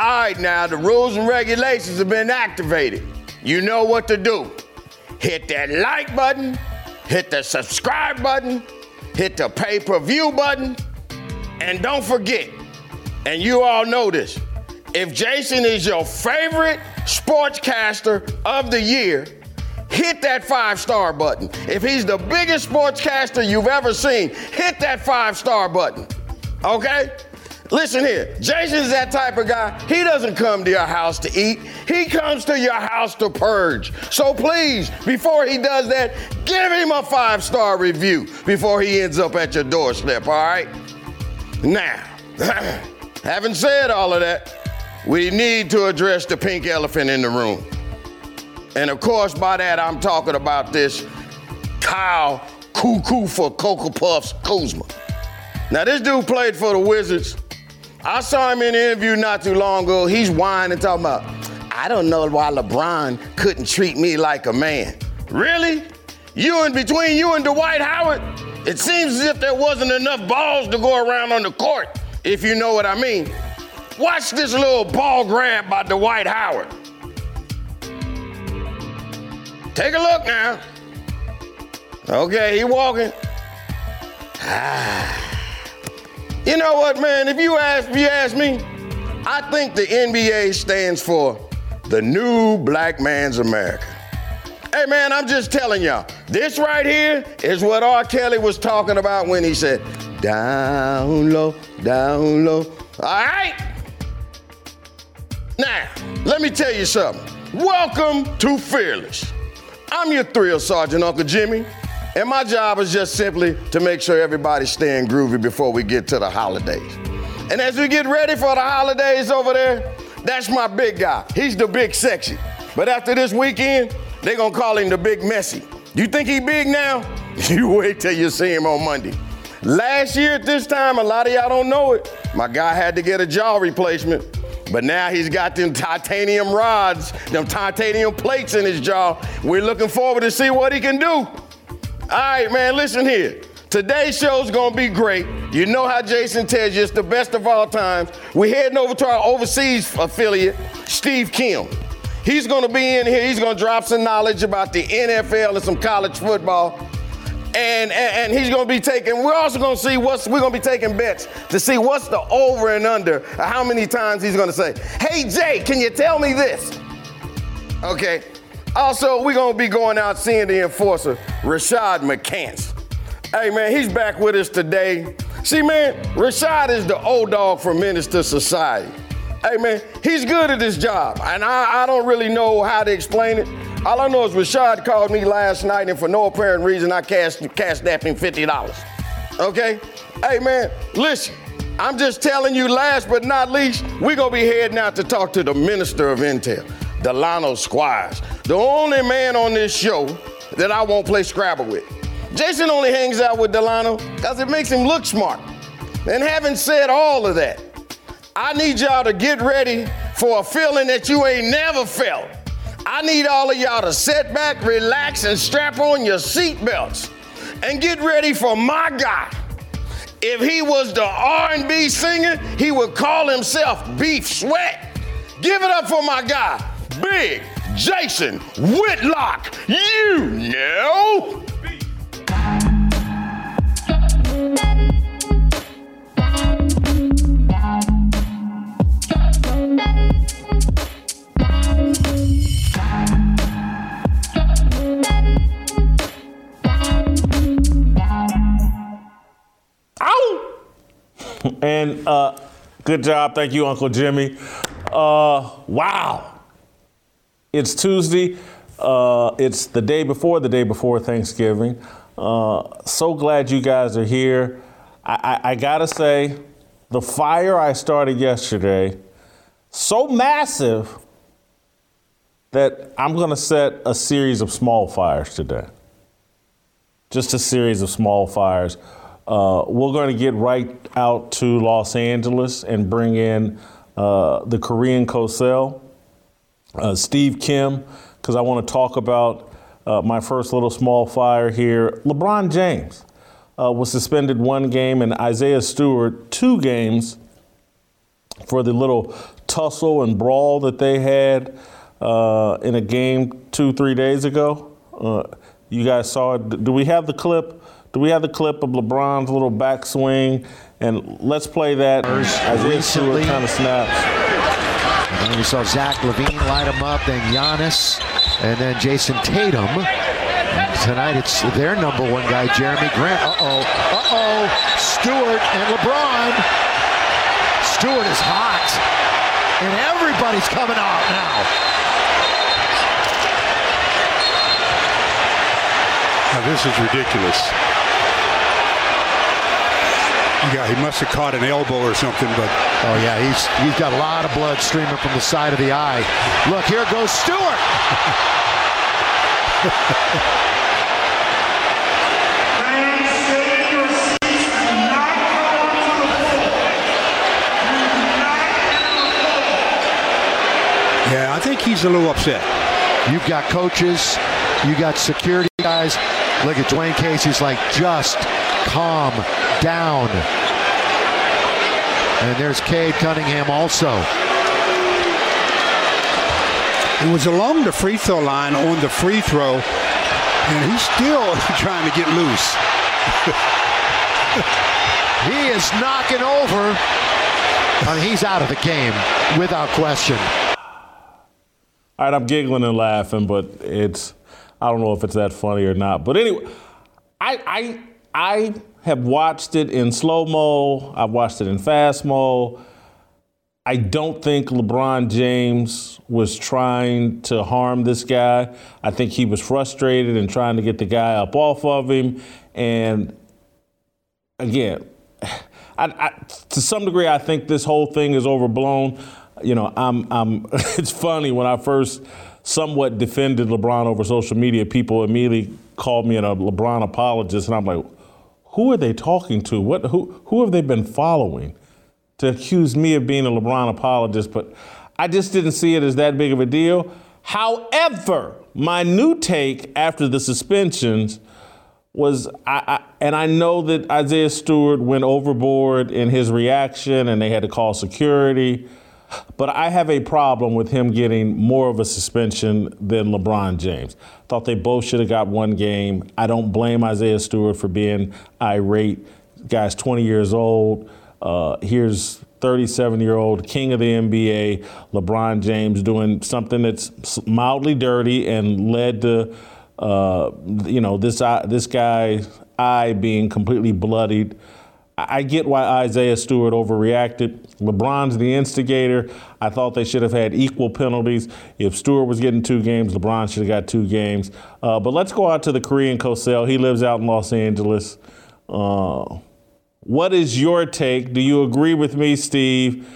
All right, now the rules and regulations have been activated. You know what to do. Hit that like button, hit the subscribe button, hit the pay per view button, and don't forget, and you all know this, if Jason is your favorite sportscaster of the year, hit that five star button. If he's the biggest sportscaster you've ever seen, hit that five star button. Okay? Listen here, Jason's that type of guy. He doesn't come to your house to eat, he comes to your house to purge. So please, before he does that, give him a five star review before he ends up at your doorstep, all right? Now, having said all of that, we need to address the pink elephant in the room. And of course, by that, I'm talking about this Kyle Cuckoo for Cocoa Puffs Kuzma. Now, this dude played for the Wizards. I saw him in an interview not too long ago. He's whining, talking about, I don't know why LeBron couldn't treat me like a man. Really? You and between you and Dwight Howard, it seems as if there wasn't enough balls to go around on the court, if you know what I mean. Watch this little ball grab by Dwight Howard. Take a look now. Okay, he walking. Ah. You know what, man? If you ask, if you ask me, I think the NBA stands for the new black man's America. Hey, man, I'm just telling y'all. This right here is what R. Kelly was talking about when he said, "Down low, down low." All right. Now, let me tell you something. Welcome to Fearless. I'm your thrill sergeant, Uncle Jimmy, and my job is just simply to make sure everybody's staying groovy before we get to the holidays. And as we get ready for the holidays over there, that's my big guy. He's the big sexy. But after this weekend, they're gonna call him the big messy. You think he big now? You wait till you see him on Monday. Last year at this time, a lot of y'all don't know it. My guy had to get a jaw replacement. But now he's got them titanium rods, them titanium plates in his jaw. We're looking forward to see what he can do. All right, man, listen here. Today's show's gonna be great. You know how Jason tells you it's the best of all times. We're heading over to our overseas affiliate, Steve Kim. He's gonna be in here, he's gonna drop some knowledge about the NFL and some college football. And, and, and he's gonna be taking, we're also gonna see what's, we're gonna be taking bets to see what's the over and under, how many times he's gonna say, hey Jay, can you tell me this? Okay. Also, we're gonna be going out seeing the enforcer, Rashad McCants. Hey man, he's back with us today. See man, Rashad is the old dog for Minister Society. Hey man, he's good at his job, and I, I don't really know how to explain it. All I know is Rashad called me last night, and for no apparent reason, I cashed cashed that him fifty dollars. Okay? Hey man, listen. I'm just telling you, last but not least, we're gonna be heading out to talk to the Minister of Intel, Delano Squires, the only man on this show that I won't play Scrabble with. Jason only hangs out with Delano because it makes him look smart. And having said all of that, I need y'all to get ready for a feeling that you ain't never felt. I need all of y'all to sit back, relax, and strap on your seatbelts and get ready for my guy. If he was the R&B singer, he would call himself Beef Sweat. Give it up for my guy, Big Jason Whitlock. You know. Ow! And uh, good job. Thank you, Uncle Jimmy. Uh, wow. It's Tuesday. Uh, it's the day before the day before Thanksgiving. Uh, so glad you guys are here. I, I, I gotta say, the fire I started yesterday, so massive that I'm gonna set a series of small fires today. Just a series of small fires. Uh, we're going to get right out to Los Angeles and bring in uh, the Korean Cosell, uh, Steve Kim, because I want to talk about uh, my first little small fire here. LeBron James uh, was suspended one game, and Isaiah Stewart two games for the little tussle and brawl that they had uh, in a game two, three days ago. you guys saw it. Do we have the clip? Do we have the clip of LeBron's little backswing? And let's play that as Stewart kind of snaps. And we saw Zach LaVine light him up, then Giannis, and then Jayson Tatum. And tonight it's their number one guy, Jerami Grant. Uh-oh, uh-oh, Stewart and LeBron. Stewart is hot, and everybody's coming out now. Now this is ridiculous. Yeah, he must have caught an elbow or something, but oh yeah, he's he's got a lot of blood streaming from the side of the eye. Look, here goes Stewart. Yeah, I think he's a little upset. You've got coaches, you got security guys. Look at Dwane Casey's like just calm down. And there's Cade Cunningham also. It was along the free throw line on the free throw, and he's still trying to get loose. he is knocking over. I mean, he's out of the game without question. All right, I'm giggling and laughing, but it's I don't know if it's that funny or not. But anyway, I I I have watched it in slow mo. I've watched it in fast mo. I don't think LeBron James was trying to harm this guy. I think he was frustrated and trying to get the guy up off of him. And again, I, I, to some degree, I think this whole thing is overblown. You know, I'm, I'm, it's funny when I first somewhat defended LeBron over social media, people immediately called me a LeBron apologist, and I'm like, who are they talking to? What, who, who have they been following to accuse me of being a LeBron apologist? But I just didn't see it as that big of a deal. However, my new take after the suspensions was, I, I, and I know that Isaiah Stewart went overboard in his reaction and they had to call security. But I have a problem with him getting more of a suspension than LeBron James. Thought they both should have got one game. I don't blame Isaiah Stewart for being irate. Guy's 20 years old. Uh, here's 37 year old king of the NBA, LeBron James, doing something that's mildly dirty and led to, uh, you know, this, uh, this guy's eye being completely bloodied. I get why Isaiah Stewart overreacted. LeBron's the instigator. I thought they should have had equal penalties. If Stewart was getting two games, LeBron should have got two games. Uh, but let's go out to the Korean Cosell. He lives out in Los Angeles. Uh, what is your take? Do you agree with me, Steve,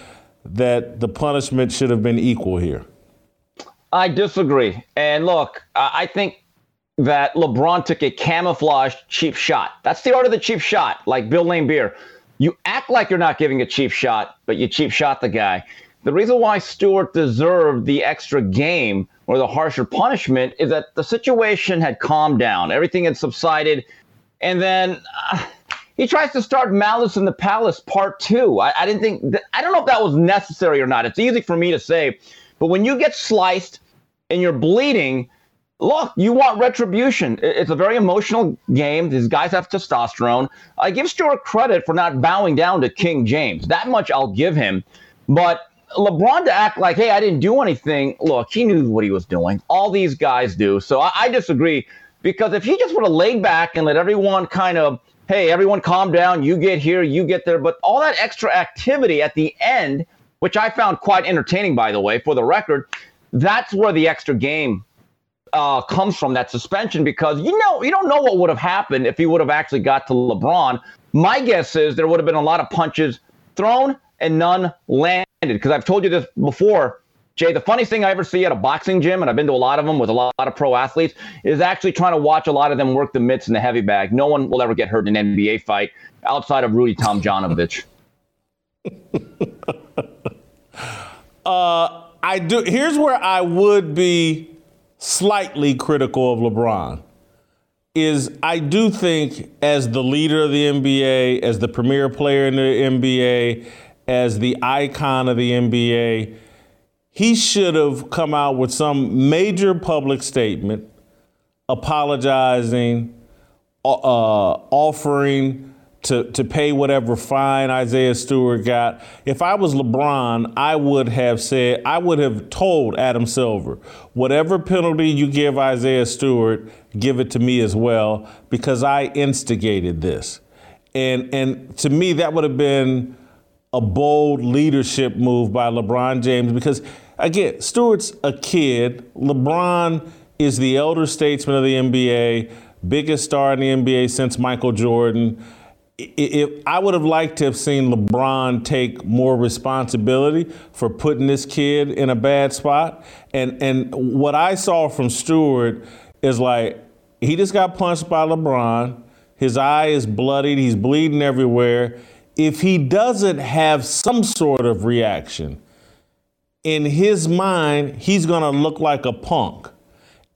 that the punishment should have been equal here? I disagree. And look, I think that LeBron took a camouflage cheap shot. That's the art of the cheap shot, like Bill Laimbeer. You act like you're not giving a cheap shot, but you cheap shot the guy. The reason why Stewart deserved the extra game or the harsher punishment is that the situation had calmed down, everything had subsided, and then uh, he tries to start Malice in the Palace Part Two. I, I didn't think I don't know if that was necessary or not. It's easy for me to say, but when you get sliced and you're bleeding look, you want retribution. It's a very emotional game. These guys have testosterone. I give Stewart credit for not bowing down to King James. That much I'll give him. But LeBron to act like, hey, I didn't do anything. Look, he knew what he was doing. All these guys do. So I, I disagree because if he just would have laid back and let everyone kind of, hey, everyone calm down, you get here, you get there. But all that extra activity at the end, which I found quite entertaining, by the way, for the record, that's where the extra game uh, comes from that suspension because you know you don't know what would have happened if he would have actually got to LeBron. My guess is there would have been a lot of punches thrown and none landed because I've told you this before. Jay, the funniest thing I ever see at a boxing gym, and I've been to a lot of them with a lot, of pro athletes, is actually trying to watch a lot of them work the mitts and the heavy bag. No one will ever get hurt in an NBA fight outside of Rudy Tomjanovich. uh, I do. Here's where I would be slightly critical of LeBron. Is I do think as the leader of the NBA, as the premier player in the NBA, as the icon of the NBA, he should have come out with some major public statement apologizing, uh, offering to, to pay whatever fine Isaiah Stewart got. If I was LeBron, I would have said, I would have told Adam Silver, whatever penalty you give Isaiah Stewart, give it to me as well, because I instigated this. And, and to me, that would have been a bold leadership move by LeBron James because, again, Stewart's a kid. LeBron is the elder statesman of the NBA, biggest star in the NBA since Michael Jordan if I would have liked to have seen LeBron take more responsibility for putting this kid in a bad spot. And and what I saw from Stewart is like he just got punched by LeBron. His eye is bloodied, he's bleeding everywhere. If he doesn't have some sort of reaction, in his mind, he's gonna look like a punk.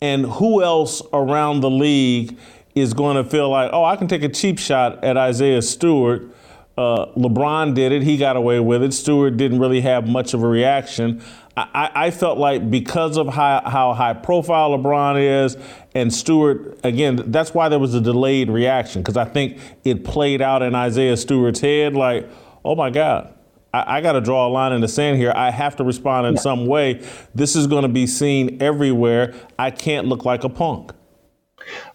And who else around the league is going to feel like, oh, I can take a cheap shot at Isaiah Stewart. Uh, LeBron did it. He got away with it. Stewart didn't really have much of a reaction. I, I felt like because of how, how high profile LeBron is and Stewart, again, that's why there was a delayed reaction because I think it played out in Isaiah Stewart's head like, oh my God, I, I got to draw a line in the sand here. I have to respond in yeah. some way. This is going to be seen everywhere. I can't look like a punk.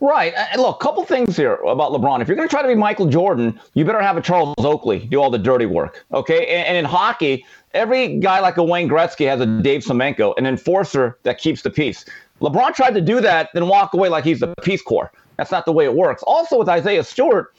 Right. Uh, and look, a couple things here about LeBron. If you're going to try to be Michael Jordan, you better have a Charles Oakley do all the dirty work. Okay. And, and in hockey, every guy like a Wayne Gretzky has a Dave Semenko, an enforcer that keeps the peace. LeBron tried to do that, then walk away like he's the Peace Corps. That's not the way it works. Also, with Isaiah Stewart,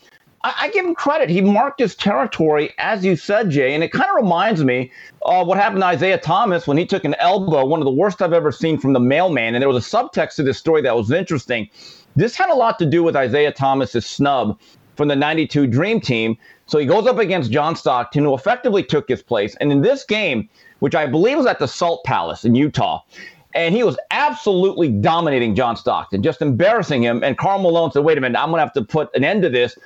I, I give him credit. He marked his territory, as you said, Jay, and it kind of reminds me of what happened to Isaiah Thomas when he took an elbow, one of the worst I've ever seen from the mailman. And there was a subtext to this story that was interesting. This had a lot to do with Isaiah Thomas's snub from the 92 Dream Team. So he goes up against John Stockton, who effectively took his place. And in this game, which I believe was at the Salt Palace in Utah, and he was absolutely dominating John Stockton, just embarrassing him. And Karl Malone said, wait a minute, I'm going to have to put an end to this.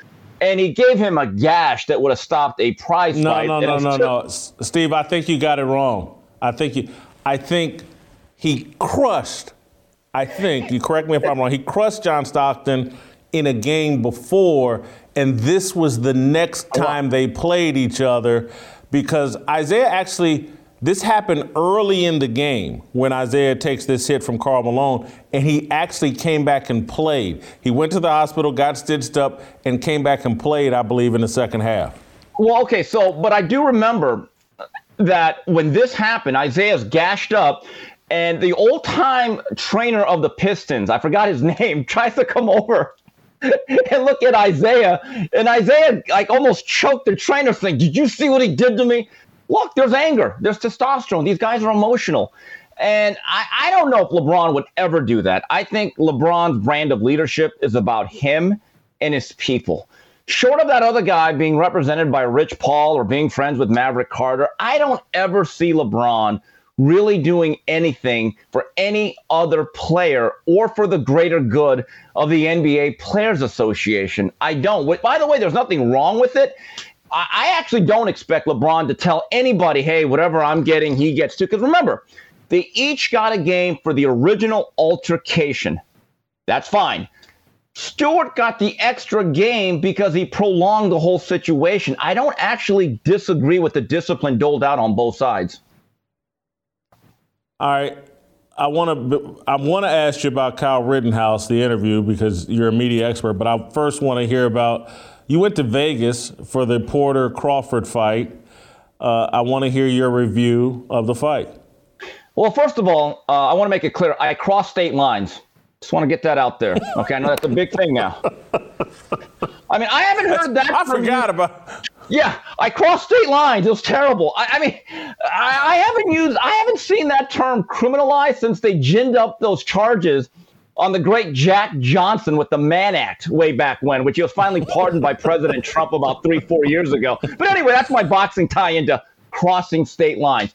And he gave him a gash that would have stopped a prize no, fight. No, no, no, no, no. Steve, I think you got it wrong. I think you, I think he crushed I think, you correct me if I'm wrong, he crushed John Stockton in a game before, and this was the next time they played each other because Isaiah actually, this happened early in the game when Isaiah takes this hit from Karl Malone, and he actually came back and played. He went to the hospital, got stitched up, and came back and played, I believe, in the second half. Well, okay, so, but I do remember that when this happened, Isaiah's gashed up, and the old time trainer of the Pistons, I forgot his name, tries to come over and look at Isaiah. And Isaiah like almost choked the trainer saying, Did you see what he did to me? Look, there's anger, there's testosterone. These guys are emotional. And I, I don't know if LeBron would ever do that. I think LeBron's brand of leadership is about him and his people. Short of that other guy being represented by Rich Paul or being friends with Maverick Carter, I don't ever see LeBron really doing anything for any other player or for the greater good of the NBA Players Association. I don't. By the way, there's nothing wrong with it. I actually don't expect LeBron to tell anybody, hey, whatever I'm getting, he gets too. Because remember, they each got a game for the original altercation. That's fine. Stewart got the extra game because he prolonged the whole situation. I don't actually disagree with the discipline doled out on both sides. All right. I want to I want to ask you about Kyle Rittenhouse, the interview, because you're a media expert. But I first want to hear about you went to Vegas for the Porter Crawford fight. Uh, I want to hear your review of the fight. Well, first of all, uh, I want to make it clear I crossed state lines Just want to get that out there. Okay, I know that's a big thing now. I mean, I haven't heard that. I from forgot you. about. Yeah, I crossed state lines. It was terrible. I, I mean, I, I haven't used, I haven't seen that term criminalized since they ginned up those charges on the great Jack Johnson with the Mann Act way back when, which he was finally pardoned by President Trump about three, four years ago. But anyway, that's my boxing tie into crossing state lines.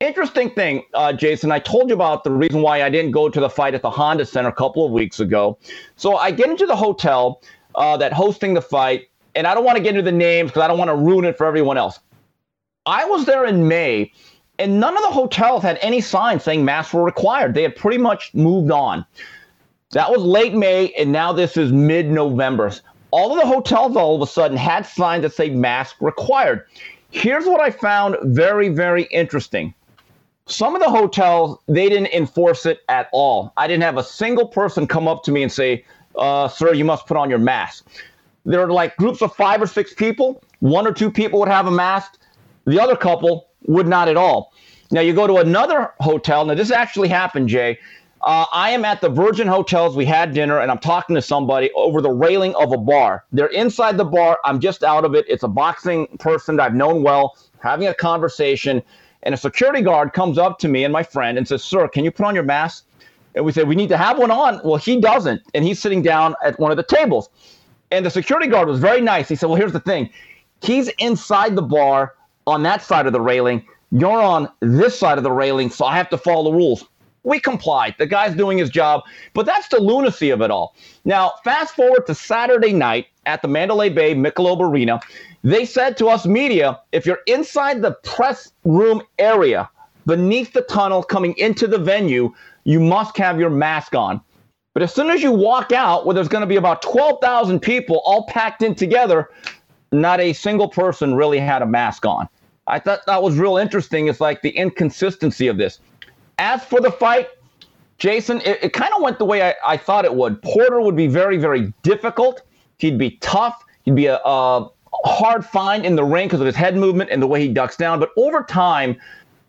Interesting thing, uh, Jason. I told you about the reason why I didn't go to the fight at the Honda Center a couple of weeks ago. So I get into the hotel uh, that hosting the fight, and I don't want to get into the names because I don't want to ruin it for everyone else. I was there in May, and none of the hotels had any signs saying masks were required. They had pretty much moved on. That was late May, and now this is mid November. All of the hotels all of a sudden had signs that say mask required. Here's what I found very, very interesting. Some of the hotels, they didn't enforce it at all. I didn't have a single person come up to me and say, uh, sir, you must put on your mask. There are like groups of five or six people. One or two people would have a mask. The other couple would not at all. Now you go to another hotel. Now this actually happened, Jay. Uh, I am at the Virgin Hotels. We had dinner, and I'm talking to somebody over the railing of a bar. They're inside the bar. I'm just out of it. It's a boxing person that I've known well, having a conversation, and a security guard comes up to me and my friend and says, "Sir, can you put on your mask?" And we said, "We need to have one on." Well, he doesn't, and he's sitting down at one of the tables. And the security guard was very nice. He said, "Well, here's the thing. He's inside the bar on that side of the railing. You're on this side of the railing, so I have to follow the rules." We complied. The guy's doing his job, but that's the lunacy of it all. Now, fast forward to Saturday night at the Mandalay Bay Michelob Arena. They said to us, media, if you're inside the press room area beneath the tunnel coming into the venue, you must have your mask on. But as soon as you walk out, where there's going to be about 12,000 people all packed in together, not a single person really had a mask on. I thought that was real interesting. It's like the inconsistency of this. As for the fight, Jason, it, it kind of went the way I, I, thought it would. Porter would be very, very difficult. He'd be tough. He'd be a, a hard find in the ring because of his head movement and the way he ducks down. But over time,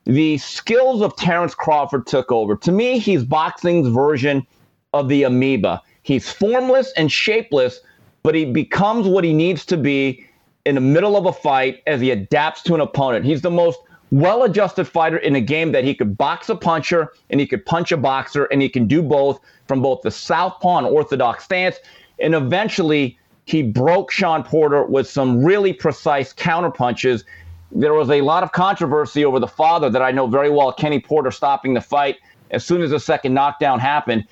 the skills of Terrence Crawford took over. To me, he's boxing's version of the amoeba. He's formless and shapeless, but he becomes what he needs to be in the middle of a fight as he adapts to an opponent. He's the most well adjusted fighter in a game that he could box a puncher and he could punch a boxer and he can do both from both the southpaw and orthodox stance. And eventually, he broke Shawn Porter with some really precise counter punches. There was a lot of controversy over the father that I know very well, Kenny Porter, stopping the fight as soon as the second knockdown happened.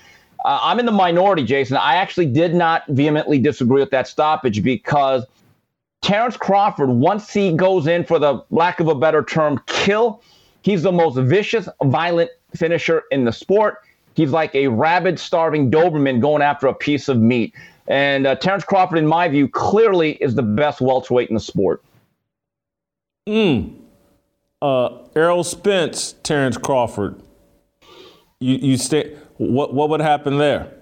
Uh, I'm in the minority, Jason. I actually did not vehemently disagree with that stoppage because Terrence Crawford, once he goes in for the lack of a better term, kill, he's the most vicious, violent finisher in the sport. He's like a rabid, starving Doberman going after a piece of meat. And uh, Terrence Crawford, in my view, clearly is the best welterweight in the sport. Hmm. Uh, Errol Spence, Terrence Crawford. You you stay. What what would happen there?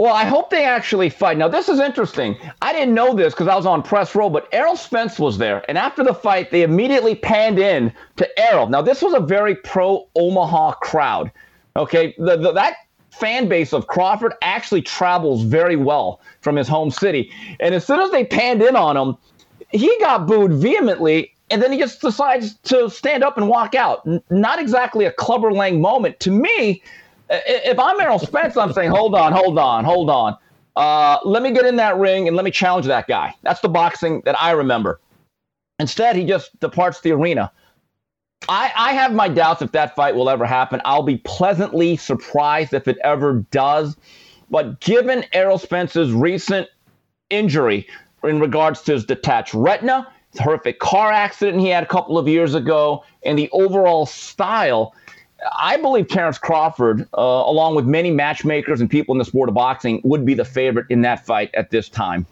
Well, I hope they actually fight. Now, this is interesting. I didn't know this because I was on press row, but Errol Spence was there. And after the fight, they immediately panned in to Errol. Now, this was a very pro Omaha crowd. Okay. The, the, that fan base of Crawford actually travels very well from his home city. And as soon as they panned in on him, he got booed vehemently. And then he just decides to stand up and walk out. N- not exactly a Clubber Lang moment. To me, if I'm Errol Spence, I'm saying, hold on, hold on, hold on. Uh, let me get in that ring and let me challenge that guy. That's the boxing that I remember. Instead, he just departs the arena. I, I have my doubts if that fight will ever happen. I'll be pleasantly surprised if it ever does. But given Errol Spence's recent injury in regards to his detached retina, horrific car accident he had a couple of years ago, and the overall style, I believe Terrence Crawford, uh, along with many matchmakers and people in the sport of boxing, would be the favorite in that fight at this time.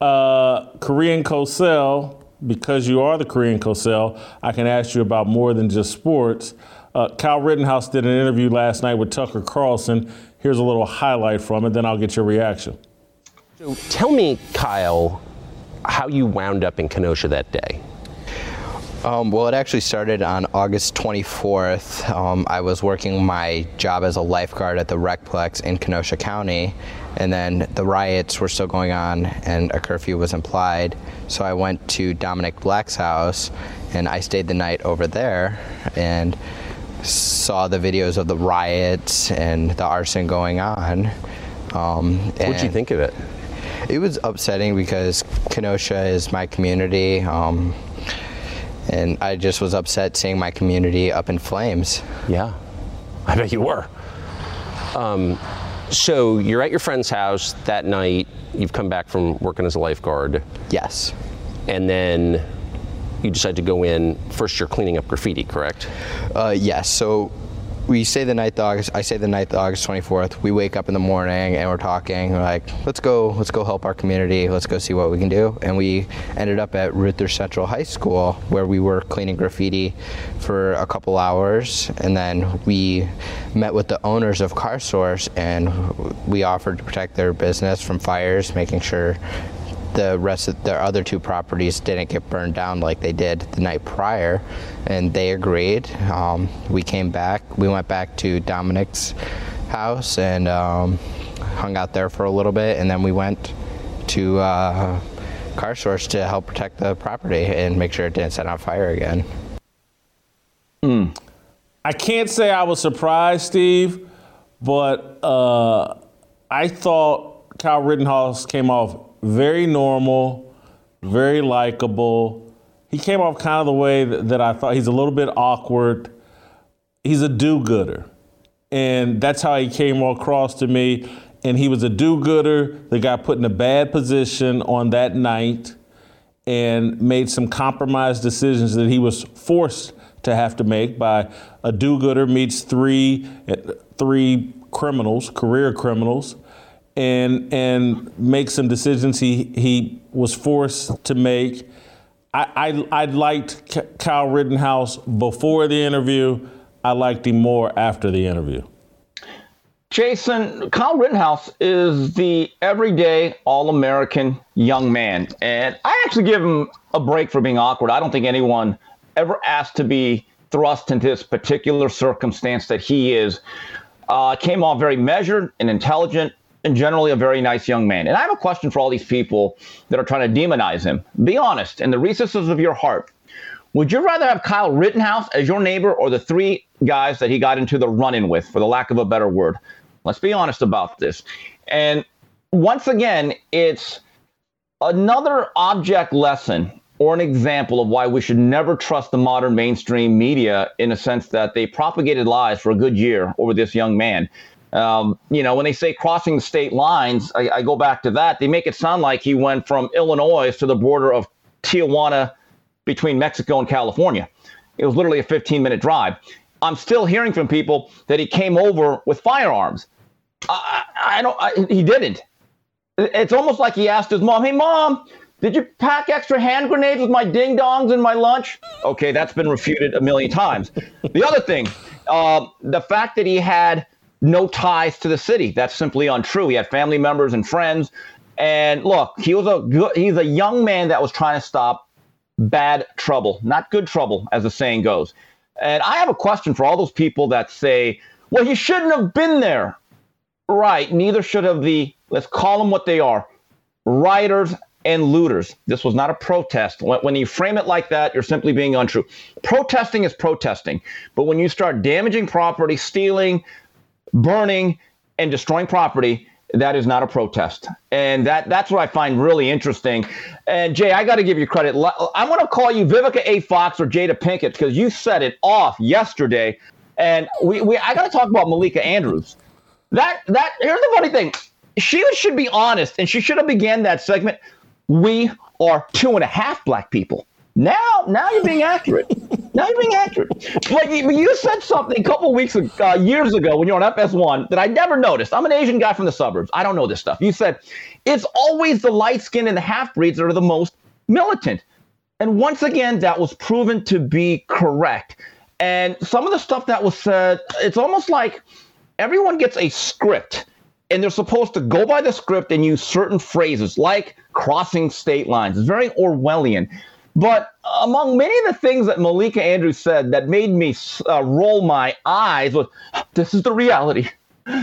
Uh, Korean Cosell, because you are the Korean Cosell, I can ask you about more than just sports. Uh, Kyle Rittenhouse did an interview last night with Tucker Carlson. Here's a little highlight from it, then I'll get your reaction. So tell me, Kyle, how you wound up in Kenosha that day. Um, well, it actually started on August 24th. Um, I was working my job as a lifeguard at the Recplex in Kenosha County, and then the riots were still going on, and a curfew was implied. So I went to Dominic Black's house, and I stayed the night over there, and saw the videos of the riots and the arson going on. Um, What'd you think of it? It was upsetting because Kenosha is my community. Um, and I just was upset seeing my community up in flames. Yeah, I bet you were. Um, so you're at your friend's house that night. You've come back from working as a lifeguard. Yes. And then you decide to go in. First, you're cleaning up graffiti, correct? Uh, yes. So we say the night, August. I say the night, August 24th. We wake up in the morning and we're talking. We're like, let's go. Let's go help our community. Let's go see what we can do. And we ended up at Reuther Central High School where we were cleaning graffiti for a couple hours, and then we met with the owners of Car Source and we offered to protect their business from fires, making sure the rest of their other two properties didn't get burned down like they did the night prior, and they agreed. Um, we came back. We went back to Dominic's house and um, hung out there for a little bit, and then we went to uh, Car Source to help protect the property and make sure it didn't set on fire again. I can't say I was surprised, Steve, but uh, I thought Kyle Rittenhouse came off very normal, very likable. He came off kind of the way that, that I thought. He's a little bit awkward. He's a do-gooder, and that's how he came across to me. And he was a do-gooder that got put in a bad position on that night and made some compromised decisions that he was forced to have to make by a do-gooder meets three eh, three criminals, career criminals, and and make some decisions he he was forced to make. I I, I liked Kyle Rittenhouse before the interview. I liked him more after the interview. Jason, Kyle Rittenhouse is the everyday All American young man. And I actually give him a break for being awkward. I don't think anyone ever asked to be thrust into this particular circumstance that he is. Uh, came off very measured and intelligent and generally a very nice young man. And I have a question for all these people that are trying to demonize him. Be honest, in the recesses of your heart, would you rather have Kyle Rittenhouse as your neighbor or the three guys that he got into the run in with, for the lack of a better word? Let's be honest about this. And once again, it's another object lesson or an example of why we should never trust the modern mainstream media in a sense that they propagated lies for a good year over this young man. Um, you know, when they say crossing the state lines, I, I go back to that. They make it sound like he went from Illinois to the border of Tijuana between Mexico and California. It was literally a 15 minute drive. I'm still hearing from people that he came over with firearms. I, I don't. I, he didn't. It's almost like he asked his mom, "Hey, mom, did you pack extra hand grenades with my ding dongs in my lunch?" Okay, that's been refuted a million times. The other thing, uh, the fact that he had no ties to the city, that's simply untrue. He had family members and friends. And look, he was a he's a young man that was trying to stop bad trouble, not good trouble, as the saying goes. And I have a question for all those people that say, well, he shouldn't have been there. Right. Neither should have the, let's call them what they are, rioters and looters. This was not a protest. When, when you frame it like that, you're simply being untrue. Protesting is protesting. But when you start damaging property, stealing, burning, and destroying property, that is not a protest. And that that's what I find really interesting. And Jay, I got to give you credit. I'm going to call you Vivica A. Fox or Jada Pinkett because you set it off yesterday. And we, we I got to talk about Malika Andrews. That that here's the funny thing. She should be honest, and she should have began that segment. We are two and a half black people. Now, now you're being accurate. now you're being accurate. But you, you said something a couple weeks ago, uh, years ago when you were on FS1 that I never noticed. I'm an Asian guy from the suburbs. I don't know this stuff. You said it's always the light skin and the half breeds that are the most militant. And once again, that was proven to be correct. And some of the stuff that was said, it's almost like everyone gets a script and they're supposed to go by the script and use certain phrases like crossing state lines. It's very Orwellian. But among many of the things that Malika Andrews said that made me uh, roll my eyes was this is the reality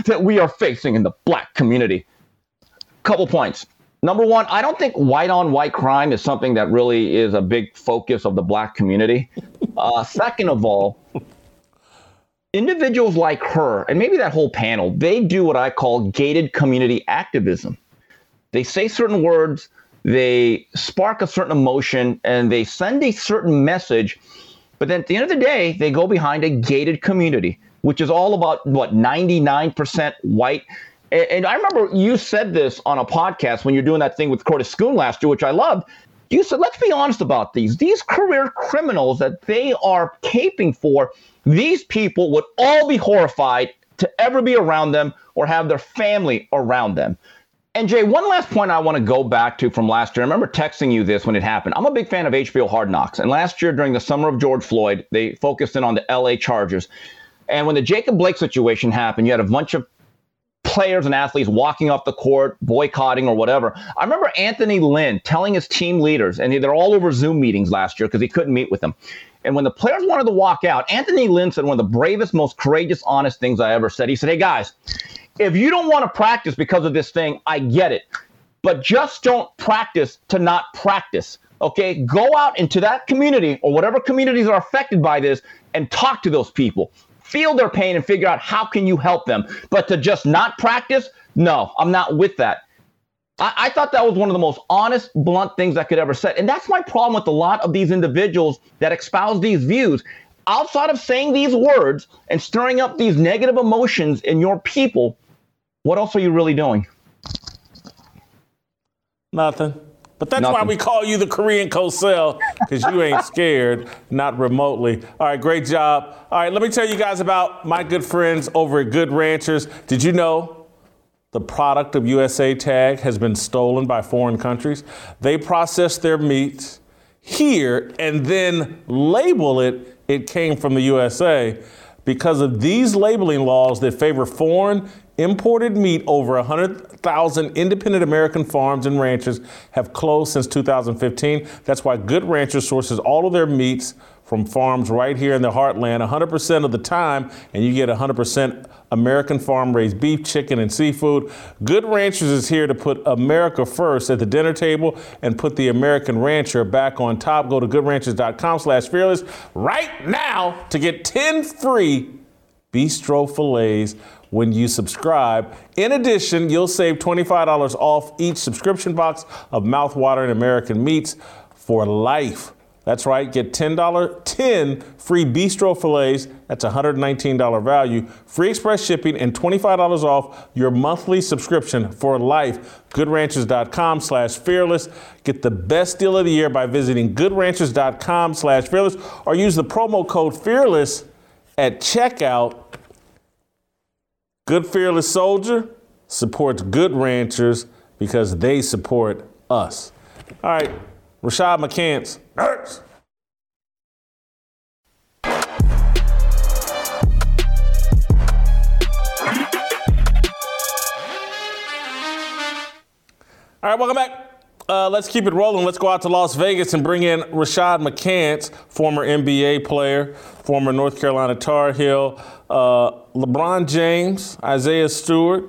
that we are facing in the black community. Couple points. Number one, I don't think white on white crime is something that really is a big focus of the black community. Uh, second of all, individuals like her, and maybe that whole panel, they do what I call gated community activism. They say certain words, they spark a certain emotion, and they send a certain message. But then at the end of the day, they go behind a gated community, which is all about what 99% white. And, and I remember you said this on a podcast when you're doing that thing with Curtis Schoon last year, which I loved. You said, let's be honest about these. These career criminals that they are caping for, these people would all be horrified to ever be around them or have their family around them. And Jay, one last point I want to go back to from last year. I remember texting you this when it happened. I'm a big fan of HBO Hard Knocks. And last year, during the summer of George Floyd, they focused in on the LA Chargers. And when the Jacob Blake situation happened, you had a bunch of players and athletes walking off the court, boycotting or whatever. I remember Anthony Lynn telling his team leaders, and they're all over Zoom meetings last year because he couldn't meet with them. And when the players wanted to walk out, Anthony Lynn said one of the bravest, most courageous, honest things I ever said. He said, Hey guys, if you don't want to practice because of this thing, I get it. But just don't practice to not practice. Okay, go out into that community or whatever communities are affected by this and talk to those people. Feel their pain and figure out how can you help them. But to just not practice, no, I'm not with that. I, thought that was one of the most honest, blunt things I could ever say. And that's my problem with a lot of these individuals that espouse these views. Outside of saying these words and stirring up these negative emotions in your people, what else are you really doing? Nothing. But that's why we call you the Korean Cosell, because you ain't scared, not remotely. All right, great job. All right, let me tell you guys about my good friends over at Good Ranchers. Did you know the product of USA Tag has been stolen by foreign countries? They process their meat here and then label it, it came from the USA. Because of these labeling laws that favor foreign imported meat, over 100,000 independent American farms and ranchers have closed since 2015. That's why Good Ranchers sources all of their meats from farms right here in the heartland 100% of the time, and you get 100% American farm raised beef, chicken, and seafood. Good Ranchers is here to put America first at the dinner table and put the American rancher back on top. Go to goodranchers.com slash fearless right now to get 10 free bistro fillets when you subscribe. In addition, you'll save $25 off each subscription box of mouthwatering American meats for life. That's right, get $10, 10 free bistro fillets. That's $119 value, free express shipping, and $25 off your monthly subscription for life. GoodRanchers.com slash fearless. Get the best deal of the year by visiting GoodRanchers.com slash fearless or use the promo code fearless at checkout. Good Fearless Soldier supports Good Ranchers because they support us. All right, Rashad McCants. Nerds. All right, welcome back. Uh, let's keep it rolling. Let's go out to Las Vegas and bring in Rashad McCants, former NBA player, former North Carolina Tar Heel, uh, LeBron James, Isaiah Stewart,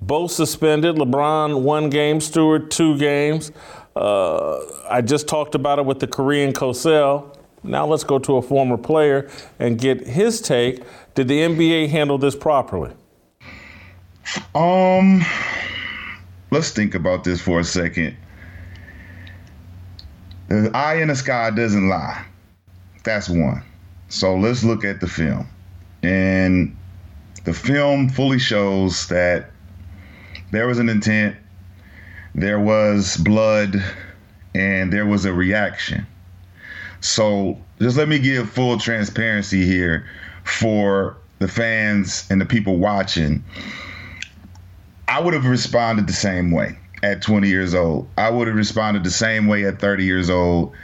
both suspended. LeBron one game, Stewart two games. Uh, I just talked about it with the Korean Cosell. Now let's go to a former player and get his take. Did the NBA handle this properly? Um, let's think about this for a second. The eye in the sky doesn't lie. That's one. So let's look at the film. And the film fully shows that there was an intent, there was blood, and there was a reaction. So just let me give full transparency here for the fans and the people watching. I would have responded the same way at 20 years old. I would have responded the same way at 30 years old.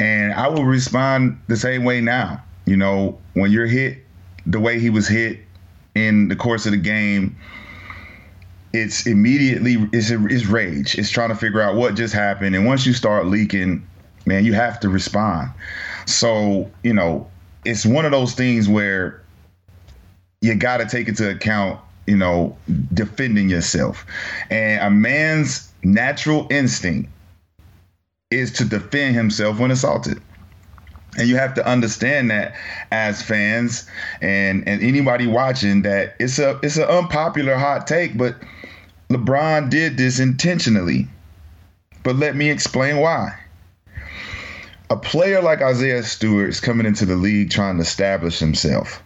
And I will respond the same way now. You know, when you're hit the way he was hit in the course of the game, it's immediately it's, it's rage. It's trying to figure out what just happened. And once you start leaking man, you have to respond. So, you know, it's one of those things where you got to take into account, you know, defending yourself. And a man's natural instinct is to defend himself when assaulted. And you have to understand that as fans and and anybody watching that it's a it's an unpopular hot take, but LeBron did this intentionally. But let me explain why. A player like Isaiah Stewart is coming into the league trying to establish himself.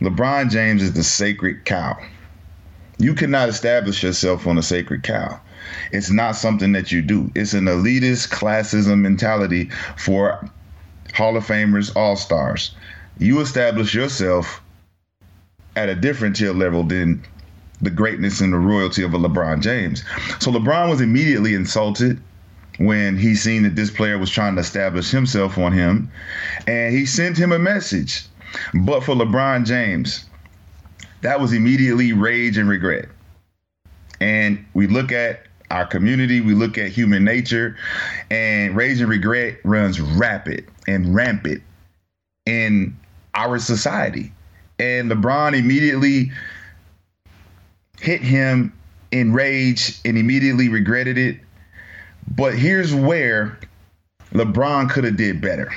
LeBron James is the sacred cow. You cannot establish yourself on a sacred cow. It's not something that you do. It's an elitist classism mentality for Hall of Famers, All Stars. You establish yourself at a different tier level than the greatness and the royalty of a LeBron James. So LeBron was immediately insulted when he seen that this player was trying to establish himself on him, and he sent him a message. But for LeBron James, that was immediately rage and regret. And we look at our community, we look at human nature, and rage and regret runs rapid and rampant in our society. And LeBron immediately hit him in rage and immediately regretted it. But here's where LeBron could have did better.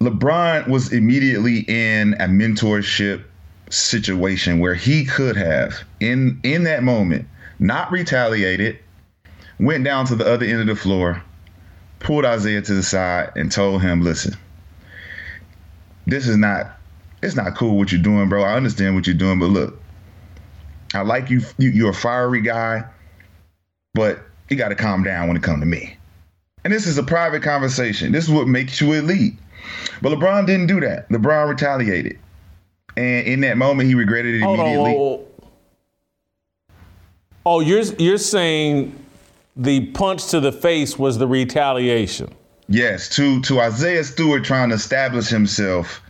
LeBron was immediately in a mentorship situation where he could have in in that moment not retaliated, went down to the other end of the floor, pulled Isaiah to the side and told him, "Listen, this is not it's not cool what you're doing, bro. I understand what you're doing, but look, I like you, you you're a fiery guy, but you got to calm down when it comes to me. And this is a private conversation. This is what makes you elite. But LeBron didn't do that. LeBron retaliated. And in that moment, he regretted it Hold on, immediately. Oh, you're you're saying the punch to the face was the retaliation. Yes, to to Isaiah Stewart trying to establish himself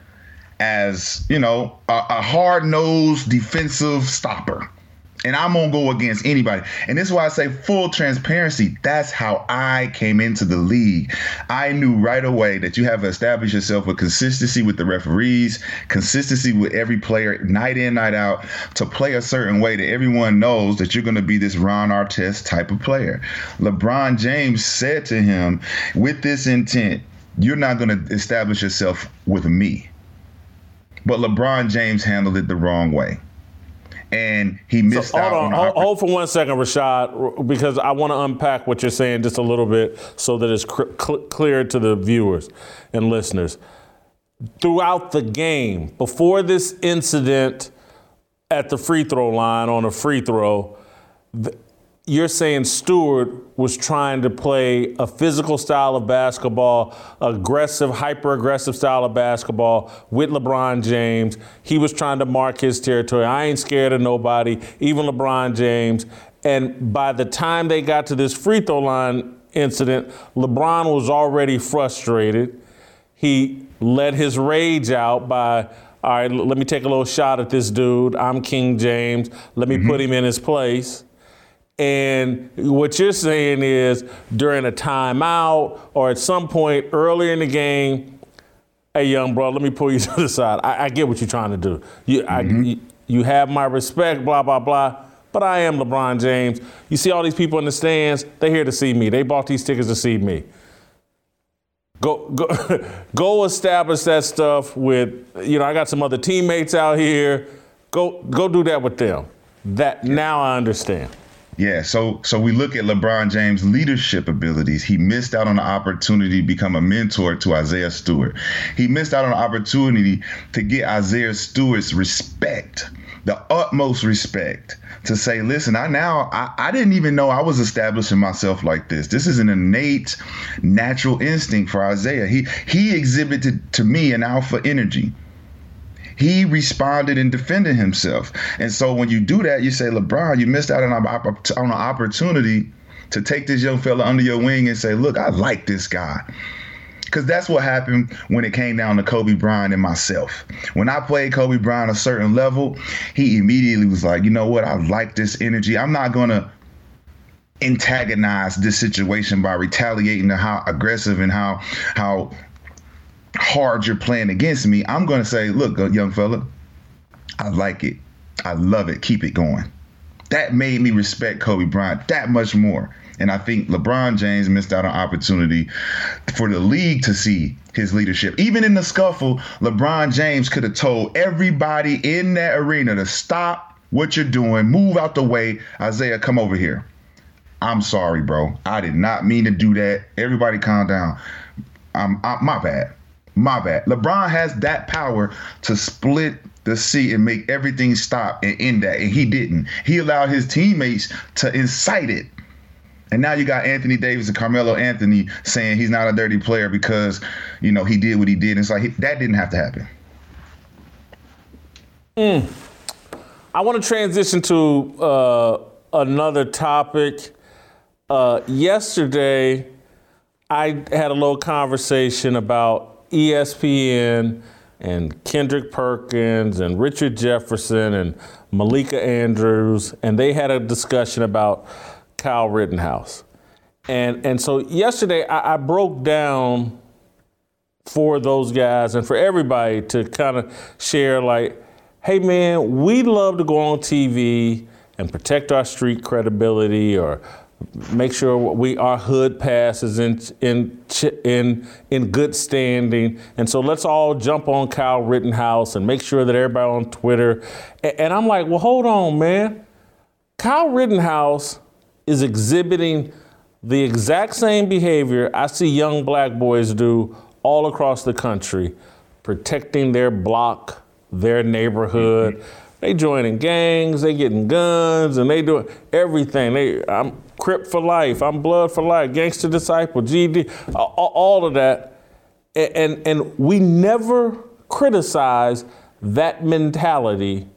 as you know a, a hard nosed defensive stopper, and I'm gonna go against anybody. And this is why I say full transparency. That's how I came into the league. I knew right away that you have to establish yourself with consistency with the referees, consistency with every player, night in, night out, to play a certain way that everyone knows that you're gonna be this Ron Artest type of player. LeBron James said to him, with this intent, you're not gonna establish yourself with me. But LeBron James handled it the wrong way. And he missed So, out hold on on, the hold, hold for one second, Rashad, because I want to unpack what you're saying just a little bit so that it's cr- cl- clear to the viewers and listeners. Throughout the game, before this incident at the free throw line on a free throw, th- you're saying Stewart was trying to play a physical style of basketball, aggressive, hyper aggressive style of basketball with LeBron James. He was trying to mark his territory. I ain't scared of nobody, even LeBron James. And by the time they got to this free throw line incident, LeBron was already frustrated. He let his rage out by, all right, let me take a little shot at this dude. I'm King James. Let me mm-hmm. put him in his place. And what you're saying is during a timeout or at some point earlier in the game, hey, young bro, let me pull you to the side. I, I get what you're trying to do. You, I, mm-hmm. you, you have my respect, blah, blah, blah. But I am LeBron James. You see all these people in the stands, they're here to see me. They bought these tickets to see me. Go, go, go establish that stuff with, you know, I got some other teammates out here. Go, go do that with them. That now I understand. Yeah, so so we look at LeBron James' leadership abilities. He missed out on the opportunity to become a mentor to Isaiah Stewart. He missed out on the opportunity to get Isaiah Stewart's respect, the utmost respect, to say, listen, I now I, I didn't even know I was establishing myself like this. This is an innate natural instinct for Isaiah. He he exhibited to me an alpha energy he responded and defended himself. And so when you do that, you say, LeBron, you missed out on an, on an opportunity to take this young fella under your wing and say, look, I like this guy. Because that's what happened when it came down to Kobe Bryant and myself. When I played Kobe Bryant a certain level, he immediately was like, you know what? I like this energy. I'm not going to antagonize this situation by retaliating to how aggressive and how how hard you're playing against me, I'm going to say, look, uh, young fella, I like it. I love it. Keep it going. That made me respect Kobe Bryant that much more. And I think LeBron James missed out on opportunity for the league to see his leadership. Even in the scuffle, LeBron James could have told everybody in that arena to stop what you're doing, move out the way. Isaiah, come over here. I'm sorry, bro. I did not mean to do that. Everybody calm down. I'm, I'm my bad. My bad. LeBron has that power to split the sea and make everything stop and end that. And he didn't. He allowed his teammates to incite it. And now you got Anthony Davis and Carmelo Anthony saying he's not a dirty player because, you know, he did what he did. And it's like that didn't have to happen. Mm. I want to transition to uh, another topic. Uh, yesterday, I had a little conversation about ESPN and Kendrick Perkins and Richard Jefferson and Malika Andrews, and they had a discussion about Kyle Rittenhouse. And, and so yesterday I, I broke down for those guys and for everybody to kind of share like, hey man, we love to go on TV and protect our street credibility or make sure we our hood pass is in in in in good standing. And so let's all jump on Kyle Rittenhouse and make sure that everybody on Twitter. And, and I'm like, well, hold on, man. Kyle Rittenhouse is exhibiting the exact same behavior I see young black boys do all across the country, protecting their block, their neighborhood. Mm-hmm. They joining gangs, they getting guns, and they doing everything. They, I'm Crip for life, I'm Blood for life, Gangster Disciple, GD, all, of that, and, and and we never criticize that mentality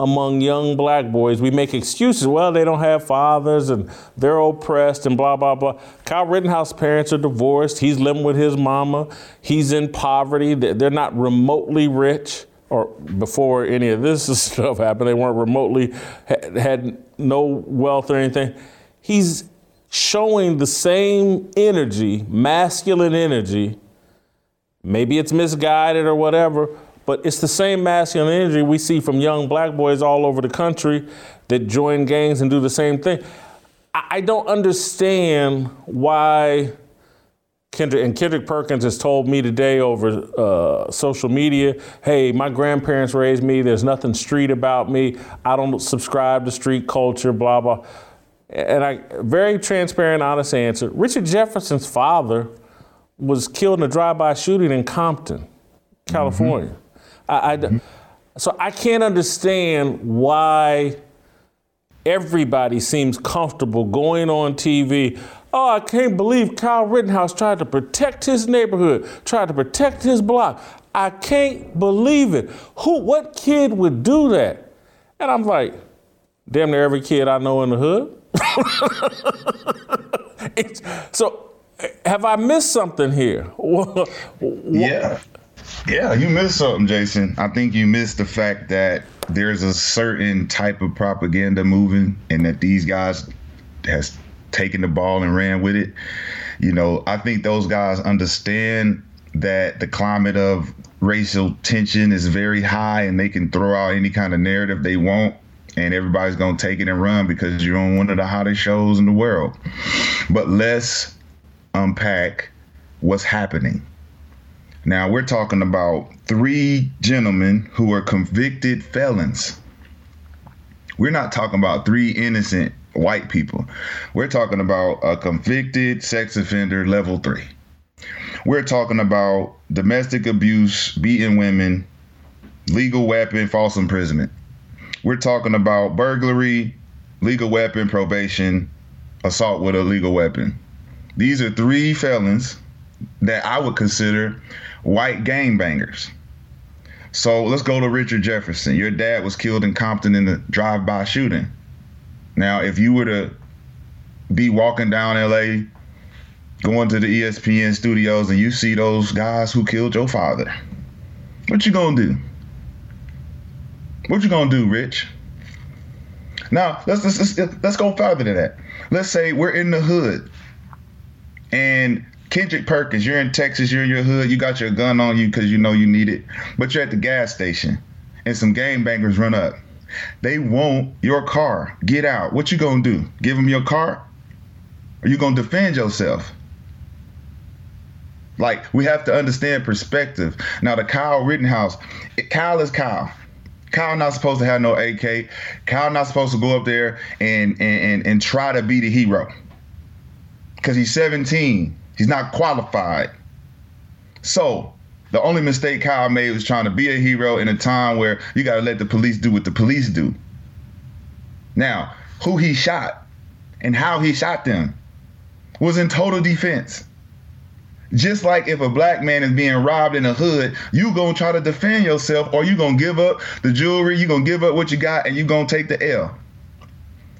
among young black boys. We make excuses. Well, they don't have fathers and they're oppressed and blah, blah, blah. Kyle Rittenhouse parents are divorced. He's living with his mama. He's in poverty. They're not remotely rich. Or before any of this stuff happened, they weren't remotely, had no wealth or anything. He's showing the same energy, masculine energy. Maybe it's misguided or whatever, but it's the same masculine energy we see from young black boys all over the country that join gangs and do the same thing. I don't understand why Kendrick and Kendrick Perkins has told me today over uh, social media, "Hey, my grandparents raised me. There's nothing street about me. I don't subscribe to street culture." Blah blah. And I very transparent, honest answer. Richard Jefferson's father was killed in a drive-by shooting in Compton, California. Mm-hmm. I, I, mm-hmm. So I can't understand why everybody seems comfortable going on TV. Oh, I can't believe Kyle Rittenhouse tried to protect his neighborhood, tried to protect his block. I can't believe it. Who, what kid would do that? And I'm like, damn near every kid I know in the hood. so, have I missed something here? yeah. Yeah, you missed something, Jason. I think you missed the fact that there's a certain type of propaganda moving and that these guys has taken the ball and ran with it. You know, I think those guys understand that the climate of racial tension is very high and they can throw out any kind of narrative they want and everybody's to take it and run because you're on one of the hottest shows in the world. But let's unpack what's happening. Now, we're talking about three gentlemen who are convicted felons. We're not talking about three innocent white people. We're talking about a convicted sex offender level three. We're talking about domestic abuse, beating women, legal weapon, false imprisonment. We're talking about burglary, legal weapon, probation, assault with a legal weapon. These are three felons that I would consider white gangbangers. So let's go to Richard Jefferson. Your dad was killed in Compton in a drive-by shooting. Now, if you were to be walking down LA, going to the ESPN studios, and you see those guys who killed your father, what you gonna do? What you gonna do, Rich? Now let's let's let's, go further than that. Let's say we're in the hood, and Kendrick Perkins, you're in Texas, you're in your hood, you got your gun on you because you know you need it, but you're at the gas station, and some game bangers run up. They want your car. Get out. What you gonna do? Give them your car? Are you gonna defend yourself? Like we have to understand perspective. Now the Kyle Rittenhouse, Kyle is Kyle. Kyle not supposed to have no AK. Kyle not supposed to go up there and and and, and try to be the hero. Cause he's 17. He's not qualified. So the only mistake Kyle made was trying to be a hero in a time where you gotta let the police do what the police do. Now, who he shot and how he shot them was in total defense. Just like if a black man is being robbed in a hood, you gonna try to defend yourself, or you gonna give up the jewelry, you gonna give up what you got, and you gonna take the L.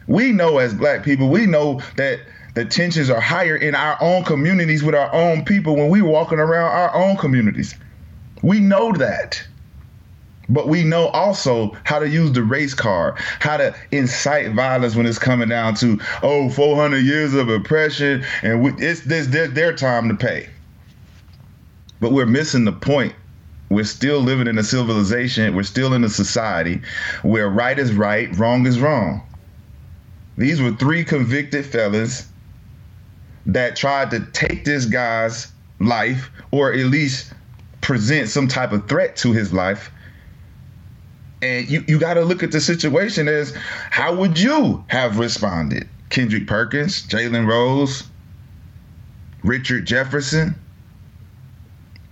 We know as black people, we know that the tensions are higher in our own communities with our own people when we walking around our own communities. We know that. But we know also how to use the race card, how to incite violence when it's coming down to, oh, 400 years of oppression, and we, it's this their, their time to pay. But we're missing the point. We're still living in a civilization, we're still in a society where right is right, wrong is wrong. These were three convicted felons that tried to take this guy's life or at least present some type of threat to his life. And you, you got to look at the situation as how would you have responded? Kendrick Perkins, Jalen Rose, Richard Jefferson.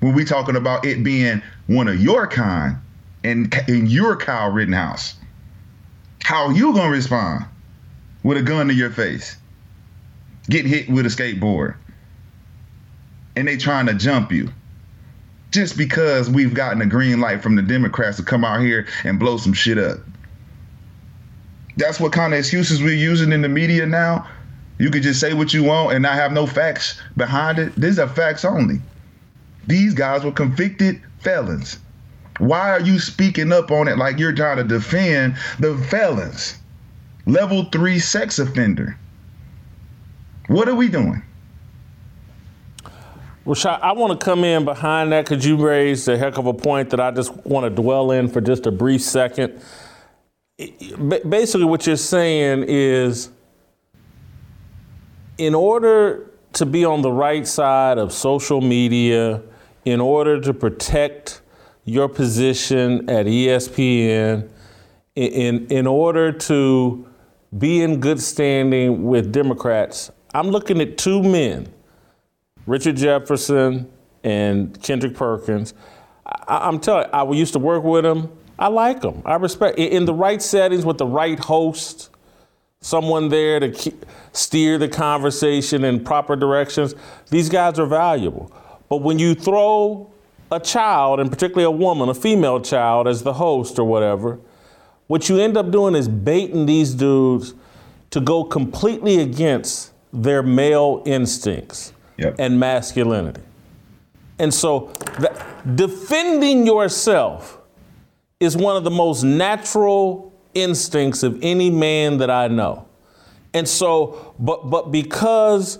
When we talking about it being one of your kind and in your Kyle Rittenhouse, how you gonna respond with a gun to your face? get hit with a skateboard and they trying to jump you just because we've gotten a green light from the Democrats to come out here and blow some shit up. That's what kind of excuses we're using in the media now. You could just say what you want and not have no facts behind it. These are facts only. These guys were convicted felons. Why are you speaking up on it like you're trying to defend the felons? Level three sex offender. What are we doing? Rashad, I want to come in behind that because you raised a heck of a point that I just want to dwell in for just a brief second. Basically, what you're saying is in order to be on the right side of social media, in order to protect your position at ESPN, in, in order to be in good standing with Democrats, I'm looking at two men, Richard Jefferson and Kendrick Perkins. I, am telling you, I used to work with them. I like them. I respect in the right settings with the right host, someone there to steer the conversation in proper directions. These guys are valuable. But when you throw a child, and particularly a woman, a female child, as the host or whatever, what you end up doing is baiting these dudes to go completely against their male instincts yep. and masculinity. And so, defending yourself is one of the most natural instincts of any man that I know. And so, but but because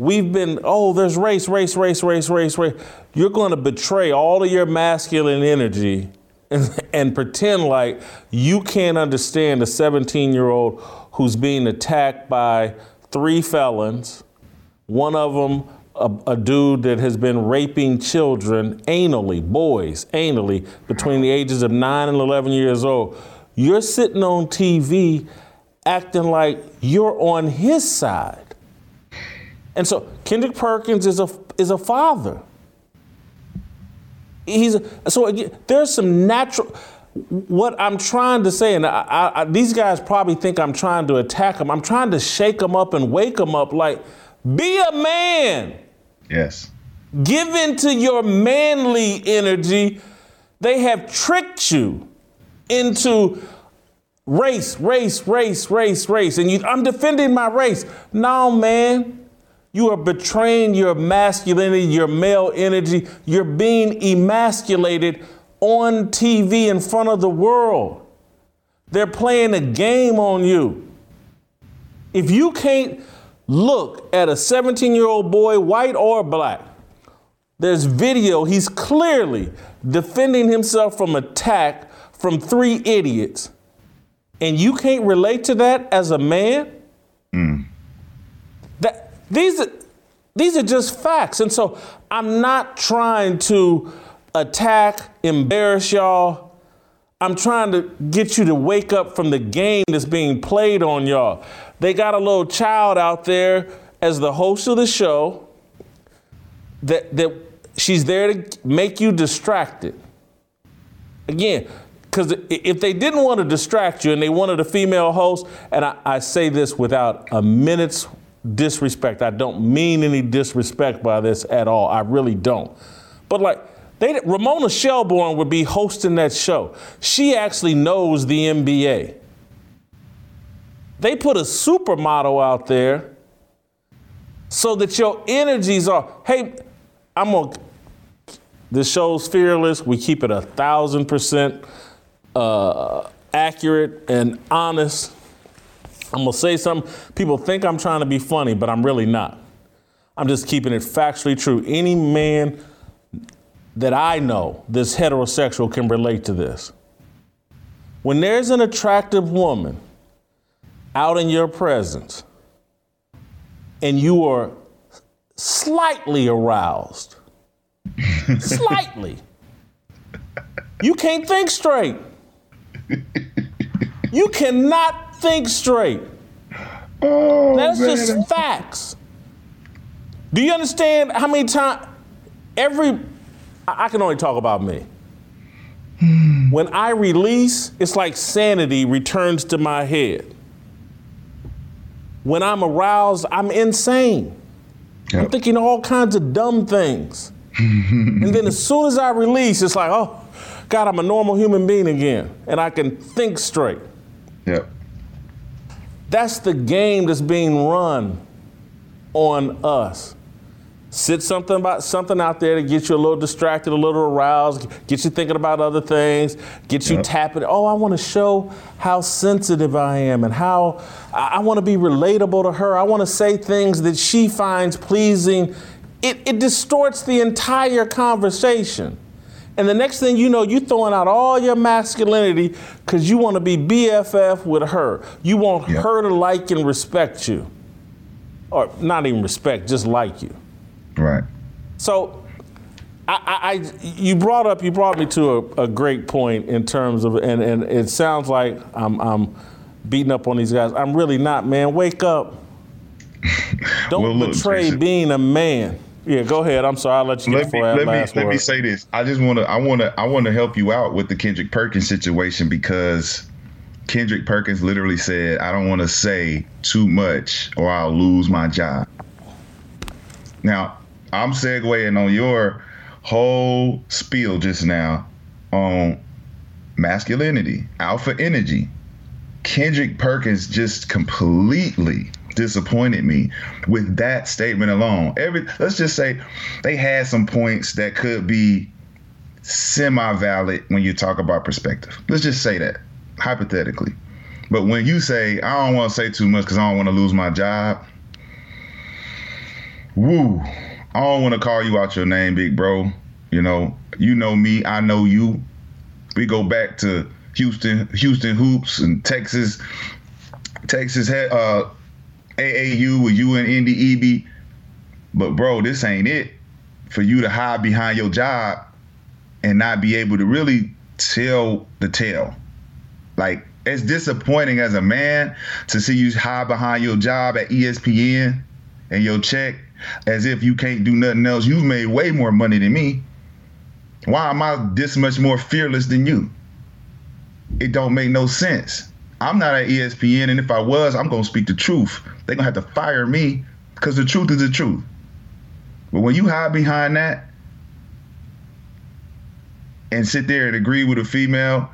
we've been, oh, there's race, race, race, race, race, race, you're going to betray all of your masculine energy and, and pretend like you can't understand a 17 year old who's being attacked by three felons, one of them a, a, dude that has been raping children anally, boys anally, between the ages of 9 and 11 years old. You're sitting on TV acting like you're on his side. And so Kendrick Perkins is a, is a father. He's a, so again, there's some natural what I'm trying to say, and I, I, these guys probably think I'm trying to attack them. I'm trying to shake them up and wake them up. Like, be a man. Yes. Give into your manly energy. They have tricked you into race, race, race, race, race, and you, I'm defending my race. No, man. You are betraying your masculinity, your male energy. You're being emasculated on TV in front of the world. They're playing a game on you. If you can't look at a 17 year old boy, white or black, there's video, he's clearly defending himself from attack from three idiots, and you can't relate to that as a man? That these these are just facts. And so I'm not trying to attack, embarrass y'all. I'm trying to get you to wake up from the game that's being played on y'all. They got a little child out there as the host of the show that that she's there to make you distracted. Again, because if they didn't want to distract you and they wanted a female host, and I, I say this without a minute's disrespect, I don't mean any disrespect by this at all. I really don't. But like, they, Ramona Shelburne would be hosting that show. She actually knows the NBA. They put a supermodel out there so that your energies are, hey, I'm gonna, this show's fearless. We keep it a thousand percent uh, accurate and honest. I'm gonna say something. People think I'm trying to be funny, but I'm really not. I'm just keeping it factually true. Any man that I know that's heterosexual can relate to this. When there's an attractive woman out in your presence and you are slightly aroused, slightly, you can't think straight. You cannot think straight. Oh, That's man. just facts. Do you understand how many times every I I can only talk about me. Hmm. When I release, it's like sanity returns to my head. When I'm aroused, I'm insane. I'm thinking all kinds of dumb things. and then as soon as I release, it's like, oh, God, I'm a normal human being again. And I can think straight. Yep. That's the game that's being run on us. Sit something about something out there to get you a little distracted, a little aroused, get you thinking about other things, get you Yep. tapping. Oh, I want to show how sensitive I am and how I, I want to be relatable to her. I want to say things that she finds pleasing. It, it distorts the entire conversation. And the next thing you know, you're throwing out all your masculinity because you want to be BFF with her. You want her to like and respect you. Or not even respect, just like you. Right. So, I, I, I you brought up, you brought me to a, a great point in terms of, and, and it sounds like I'm, I'm beating up on these guys. I'm really not, man. Wake up. Don't Well, look, betray being a man. Yeah, go ahead. I'm sorry. I'll let you get let me let me let word. me say this. I just want to I want to I want to help you out with the Kendrick Perkins situation because Kendrick Perkins literally said, "I don't want to say too much or I'll lose my job." Now, I'm segueing on your whole spiel just now on masculinity, alpha energy. Kendrick Perkins just completely disappointed me with that statement alone. Every let's just say they had some points that could be semi-valid when you talk about perspective. Let's just say that hypothetically. But when you say I don't want to say too much because I don't want to lose my job, woo, I don't want to call you out your name, big bro. You know, you know me, I know you. We go back to Houston, Houston hoops and Texas, Texas uh, AAU with you and Indy EB. But bro, this ain't it for you to hide behind your job and not be able to really tell the tale. Like it's disappointing as a man to see you hide behind your job at ESPN and your check as if you can't do nothing else. You've made way more money than me. Why am I this much more fearless than you? It don't make no sense. I'm not at ESPN, and if I was, I'm gonna speak the truth. They're gonna have to fire me because the truth is the truth. But when you hide behind that and sit there and agree with a female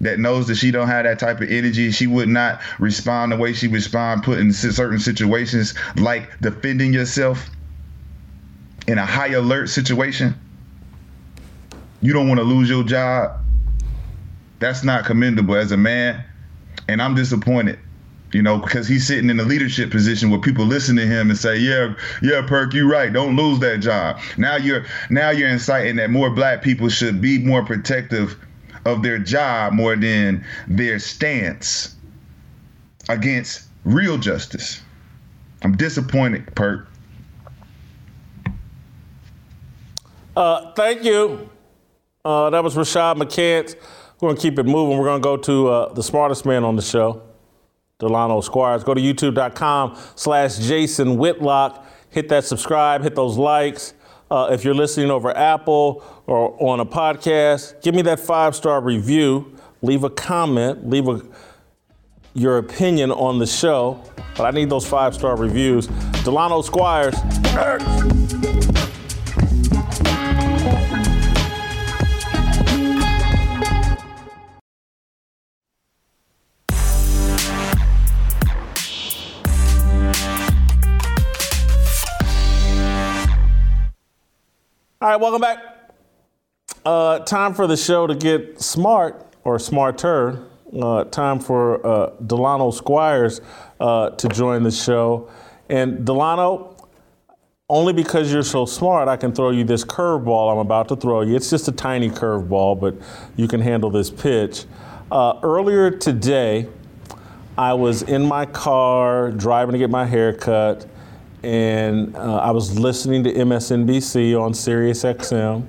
that knows that she don't have that type of energy, she would not respond the way she respond, put in certain situations like defending yourself in a high alert situation. You don't want to lose your job. That's not commendable as a man. And I'm disappointed you know, because he's sitting in a leadership position where people listen to him and say, "Yeah, yeah, Perk, you're right. Don't lose that job." Now you're now you're inciting that more black people should be more protective of their job more than their stance against real justice. I'm disappointed, Perk. Uh, thank you. Uh, that was Rashad McCants. We're going to keep it moving. We're going to go to uh, the smartest man on the show. Delano Squires. Go to youtube.com slash Jason Whitlock. Hit that subscribe, hit those likes. Uh, if you're listening over Apple or on a podcast, give me that five star review. Leave a comment, leave a, your opinion on the show. But I need those five star reviews. Delano Squires. Right, welcome back. Uh, time for the show to get smart or smarter. Uh, time for uh, Delano Squires uh, to join the show. And Delano, only because you're so smart, I can throw you this curveball I'm about to throw you. It's just a tiny curveball, but you can handle this pitch. Uh, earlier today, I was in my car driving to get my hair cut and uh, I was listening to MSNBC on Sirius XM,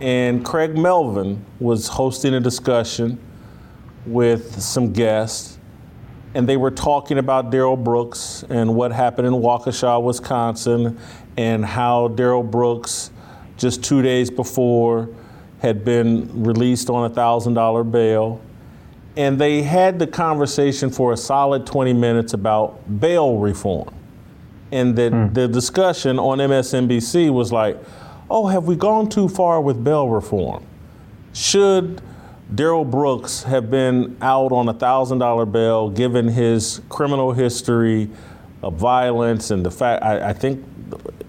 and Craig Melvin was hosting a discussion with some guests, and they were talking about Darrell Brooks and what happened in Waukesha, Wisconsin, and how Darrell Brooks, just two days before, had been released on a $1,000 bail. And they had the conversation for a solid 20 minutes about bail reform and the, hmm. the discussion on MSNBC was like, oh, have we gone too far with bail reform? Should Darrell Brooks have been out on a $1,000 bail given his criminal history of violence and the fact, I, I think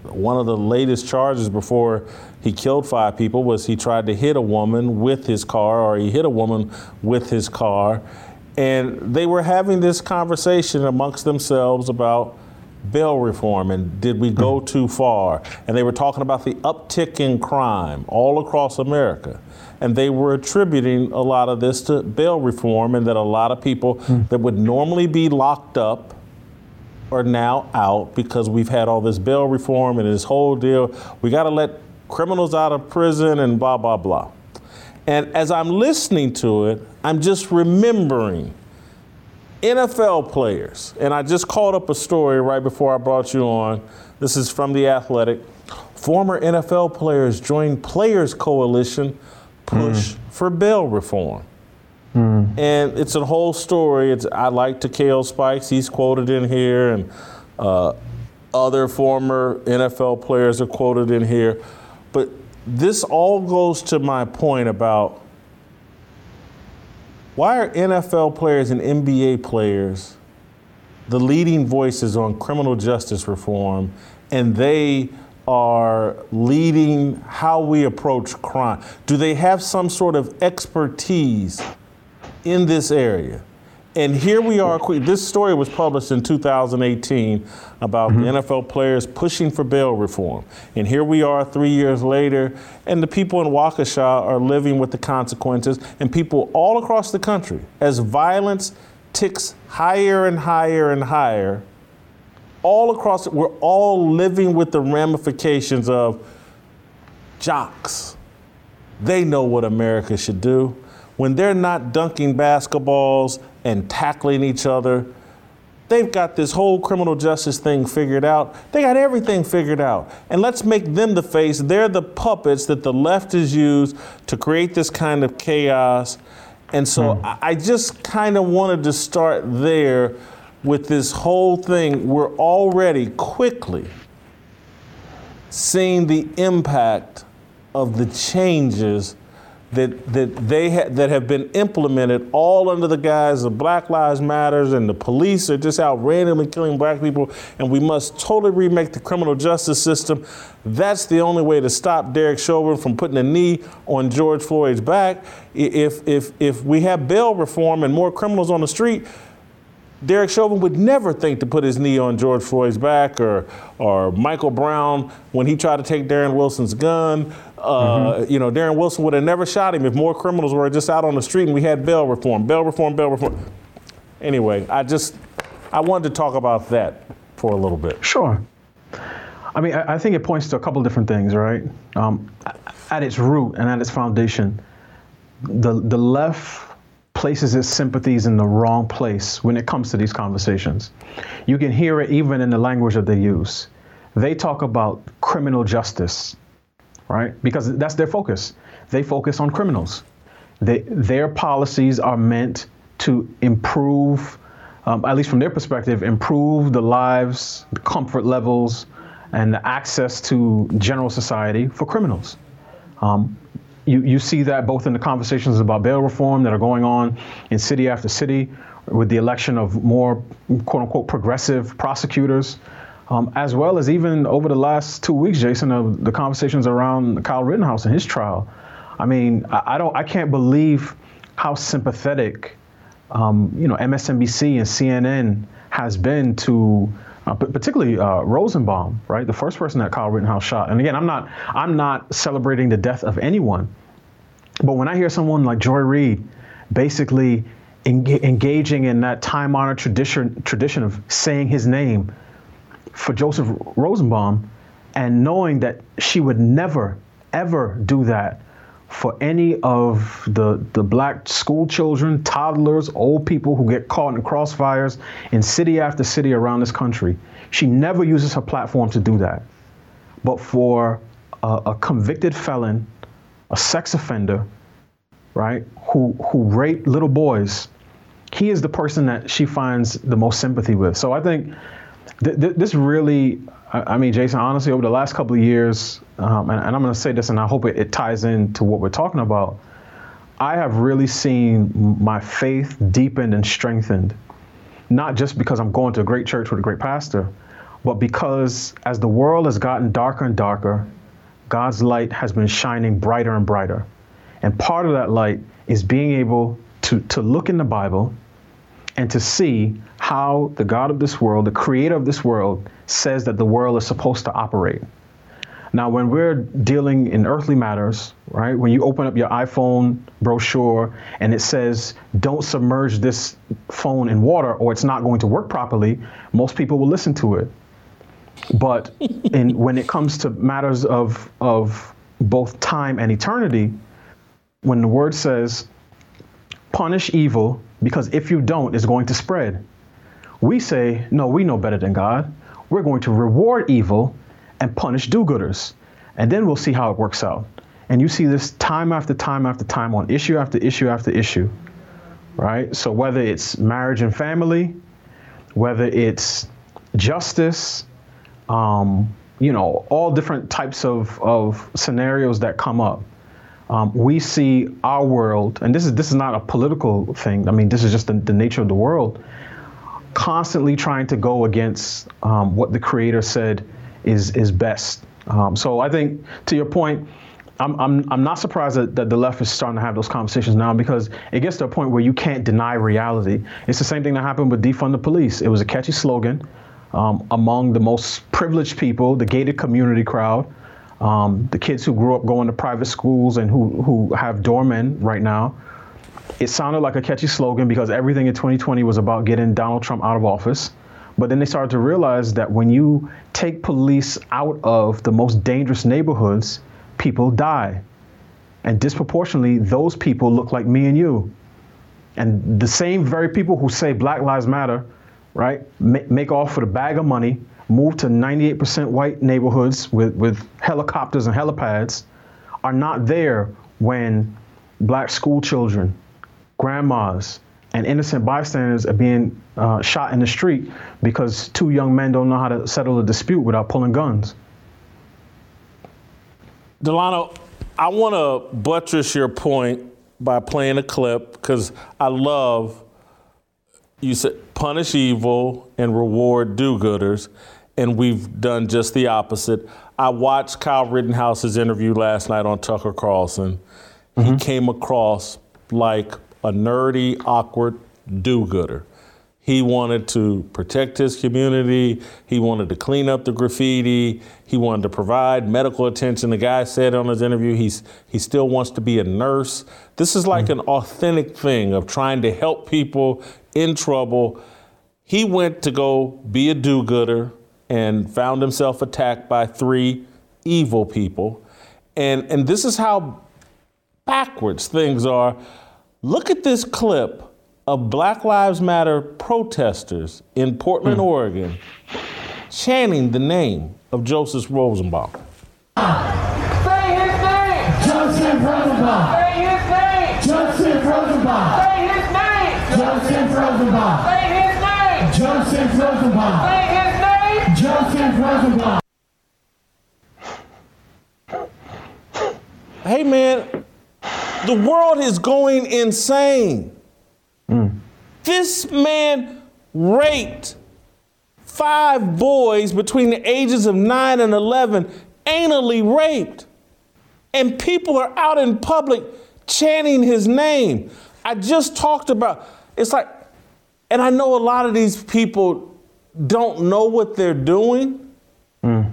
one of the latest charges before he killed five people was he tried to hit a woman with his car or he hit a woman with his car. And they were having this conversation amongst themselves about bail reform and did we go hmm. too far? And they were talking about the uptick in crime all across America. And they were attributing a lot of this to bail reform and that a lot of people mm. that would normally be locked up are now out because we've had all this bail reform and this whole deal. We got to let criminals out of prison and blah, blah, blah. And as I'm listening to it, I'm just remembering NFL players, and I just called up a story right before I brought you on. This is from The Athletic. Former NFL players join Players Coalition push mm. for bail reform. Mm. And it's a whole story. It's I like Takeo Spikes. He's quoted in here, and uh, other former NFL players are quoted in here. But this all goes to my point about why are NFL players and NBA players the leading voices on criminal justice reform and they are leading how we approach crime? Do they have some sort of expertise in this area? And here we are. This story was published in 2018 about mm-hmm. NFL players pushing for bail reform. And here we are three years later, and the people in Waukesha are living with the consequences, and people all across the country, as violence ticks higher and higher and higher, all across, we're all living with the ramifications of jocks. They know what America should do. When they're not dunking basketballs and tackling each other. They've got this whole criminal justice thing figured out. They got everything figured out. And let's make them the face. They're the puppets that the left has used to create this kind of chaos. And so hmm. I just kind of wanted to start there with this whole thing. We're already quickly seeing the impact of the changes that that they ha- that have been implemented all under the guise of Black Lives Matters and the police are just out randomly killing black people and we must totally remake the criminal justice system. That's the only way to stop Derek Chauvin from putting a knee on George Floyd's back. If if if we have bail reform and more criminals on the street, Derek Chauvin would never think to put his knee on George Floyd's back or, or Michael Brown when he tried to take Darren Wilson's gun. Uh, mm-hmm. You know, Darren Wilson would have never shot him if more criminals were just out on the street and we had bail reform, bail reform, bail reform. Anyway, I just, I wanted to talk about that for a little bit. Sure. I mean, I, I think it points to a couple different things, right? Um, at its root and at its foundation, the, the left places its sympathies in the wrong place when it comes to these conversations. You can hear it even in the language that they use. They talk about criminal justice, right? Because that's their focus. They focus on criminals. They, their policies are meant to improve, um, at least from their perspective, improve the lives, the comfort levels, and the access to general society for criminals. Um, you, you see that both in the conversations about bail reform that are going on in city after city, with the election of more quote unquote progressive prosecutors, um, as well as even over the last two weeks, Jason, of the conversations around Kyle Rittenhouse and his trial. I mean, I, I don't, I can't believe how sympathetic, um, you know, MSNBC and CNN has been to uh, particularly uh, Rosenbaum, right, the first person that Kyle Rittenhouse shot. And again, I'm not I'm not celebrating the death of anyone, but when I hear someone like Joy Reid, basically engaging in that time-honored tradition tradition of saying his name for Joseph Rosenbaum, and knowing that she would never ever do that for any of the, the black school children, toddlers, old people who get caught in crossfires in city after city around this country. She never uses her platform to do that. But for a, a convicted felon, a sex offender, right, who, who raped little boys, he is the person that she finds the most sympathy with. So I think th- th- this really I mean, Jason, honestly, over the last couple of years, um, and, and, I'm going to say this, and I hope it, it ties into what we're talking about. I have really seen my faith deepened and strengthened, not just because I'm going to a great church with a great pastor, but because as the world has gotten darker and darker, God's light has been shining brighter and brighter. And part of that light is being able to, to look in the Bible and to see how the God of this world, the creator of this world, says that the world is supposed to operate. Now, when we're dealing in earthly matters, right, when you open up your iPhone brochure and it says, don't submerge this phone in water or it's not going to work properly, most people will listen to it. But in, when it comes to matters of, of both time and eternity, when the word says, punish evil because if you don't, it's going to spread. We say, no, we know better than God. We're going to reward evil and punish do gooders. And then we'll see how it works out. And you see this time after time after time on issue after issue after issue, right? So whether it's marriage and family, whether it's justice, um, you know, all different types of, of scenarios that come up um, we see our world, and this is this is not a political thing. I mean, this is just the, the nature of the world. Constantly trying to go against um, what the Creator said is is best. Um, so I think, to your point, I'm, I'm, I'm not surprised that, that the left is starting to have those conversations now because it gets to a point where you can't deny reality. It's the same thing that happened with defund the police. It was a catchy slogan um, among the most privileged people, the gated community crowd um, the kids who grew up going to private schools and who, who have doormen right now. It sounded like a catchy slogan because everything in 2020 was about getting Donald Trump out of office. But then they started to realize that when you take police out of the most dangerous neighborhoods, people die. And disproportionately, those people look like me and you. And the same very people who say Black Lives Matter, right, make off with a bag of money moved to 98% white neighborhoods with, with helicopters and helipads are not there when black school children, grandmas, and innocent bystanders are being uh, shot in the street because two young men don't know how to settle a dispute without pulling guns. Delano, I want to buttress your point by playing a clip because I love you said punish evil and reward do-gooders, and we've done just the opposite. I watched Kyle Rittenhouse's interview last night on Tucker Carlson. Mm-hmm. He came across like a nerdy, awkward do-gooder. He wanted to protect his community. He wanted to clean up the graffiti. He wanted to provide medical attention. The guy said on his interview he's he still wants to be a nurse. This is like mm. an authentic thing of trying to help people in trouble. He went to go be a do-gooder and found himself attacked by three evil people. And and this is how backwards things are. Look at this clip of Black Lives Matter protesters in Portland, mm. Oregon, chanting the name of Joseph Rosenbaum. Say his name! Joseph Rosenbaum! Say his name! Joseph Rosenbaum! Say his name! Joseph Rosenbaum! Say his name! Joseph Rosenbaum! Say his name! Rosenbaum! Hey man, the world is going insane. Mm. This man raped five boys between the ages of 9 and 11, anally raped. And people are out in public chanting his name. I just talked about it's like, and I know a lot of these people don't know what they're doing. Mm.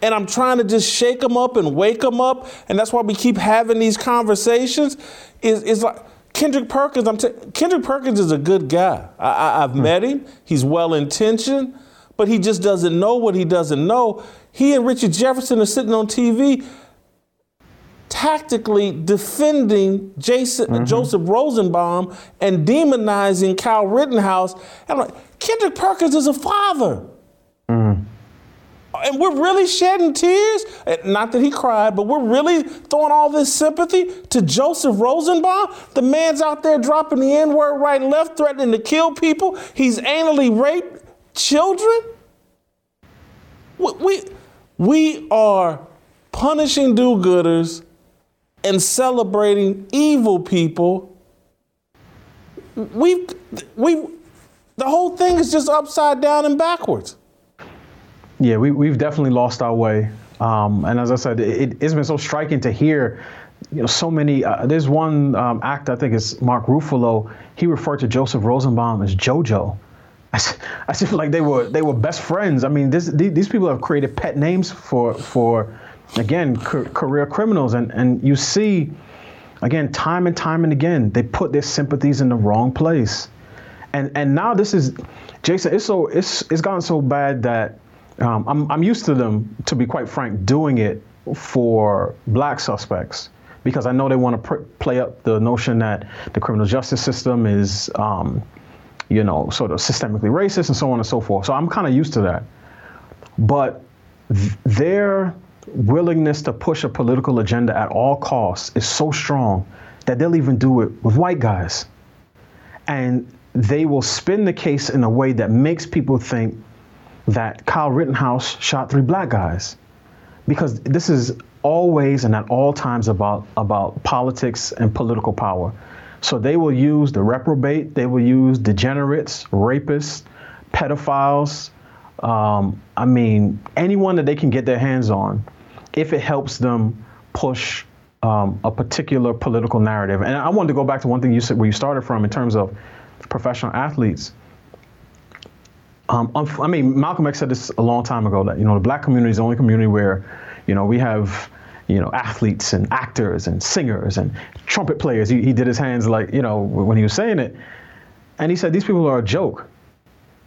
And I'm trying to just shake them up and wake them up. And that's why we keep having these conversations. Is, is like, Kendrick Perkins, I'm t- Kendrick Perkins is a good guy. I, have hmm. met him. He's well intentioned, but he just doesn't know what he doesn't know. He and Richard Jefferson are sitting on TV tactically defending Jason, mm-hmm. Joseph Rosenbaum and demonizing Kyle Rittenhouse. And I'm like, Kendrick Perkins is a father. Mm-hmm and we're really shedding tears. Not that he cried, but we're really throwing all this sympathy to Joseph Rosenbaum. The man's out there dropping the N word right and left, threatening to kill people. He's anally raped children. We, we, we are punishing do gooders and celebrating evil people. We've, we, the whole thing is just upside down and backwards. Yeah, we, we've definitely lost our way. Um, and as I said, it, has been so striking to hear, you know, so many. Uh, there's one um, actor, I think it's Mark Ruffalo. He referred to Joseph Rosenbaum as JoJo. I, I just feel like they were they were best friends. I mean, this, these people have created pet names for for again career criminals, and and you see, again, time and time and again, they put their sympathies in the wrong place, and and now this is, Jason. It's so it's it's gotten so bad that um, I'm, I'm used to them, to be quite frank, doing it for black suspects because I know they want to pr- play up the notion that the criminal justice system is, um, you know, sort of systemically racist and so on and so forth. So I'm kind of used to that. But th- their willingness to push a political agenda at all costs is so strong that they'll even do it with white guys. And they will spin the case in a way that makes people think that Kyle Rittenhouse shot three black guys. Because this is always and at all times about, about politics and political power. So they will use the reprobate, they will use degenerates, rapists, pedophiles, um, I mean, anyone that they can get their hands on if it helps them push um, a particular political narrative. And I wanted to go back to one thing you said where you started from in terms of professional athletes. Um, I mean, Malcolm X said this a long time ago that you know the black community is the only community where, you know, we have, you know, athletes and actors and singers and trumpet players. He, he did his hands like you know when he was saying it, and he said these people are a joke,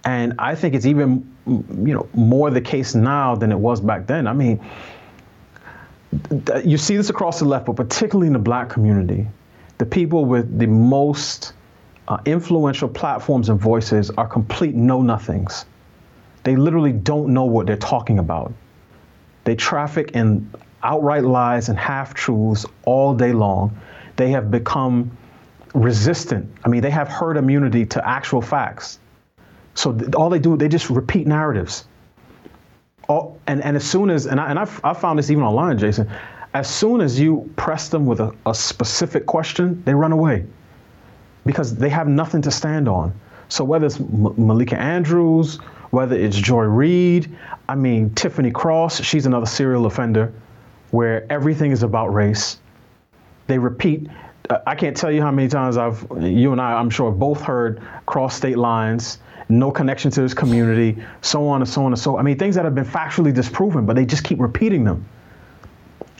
and I think it's even you know more the case now than it was back then. I mean, you see this across the left, but particularly in the black community, the people with the most uh, influential platforms and voices are complete know nothings. They literally don't know what they're talking about. They traffic in outright lies and half truths all day long. They have become resistant. I mean, they have herd immunity to actual facts. So th- all they do, they just repeat narratives. All, and, and as soon as, and, I, and I've, I've found this even online, Jason, As soon as you press them with a, a specific question, they run away because they have nothing to stand on. So whether it's M- Malika Andrews, whether it's Joy Reid, I mean Tiffany Cross, she's another serial offender where everything is about race. They repeat. uh, I can't tell you how many times I've, you and I, I'm sure, both heard cross state lines, no connection to this community, so on and so on and so. I mean, things that have been factually disproven, but they just keep repeating them.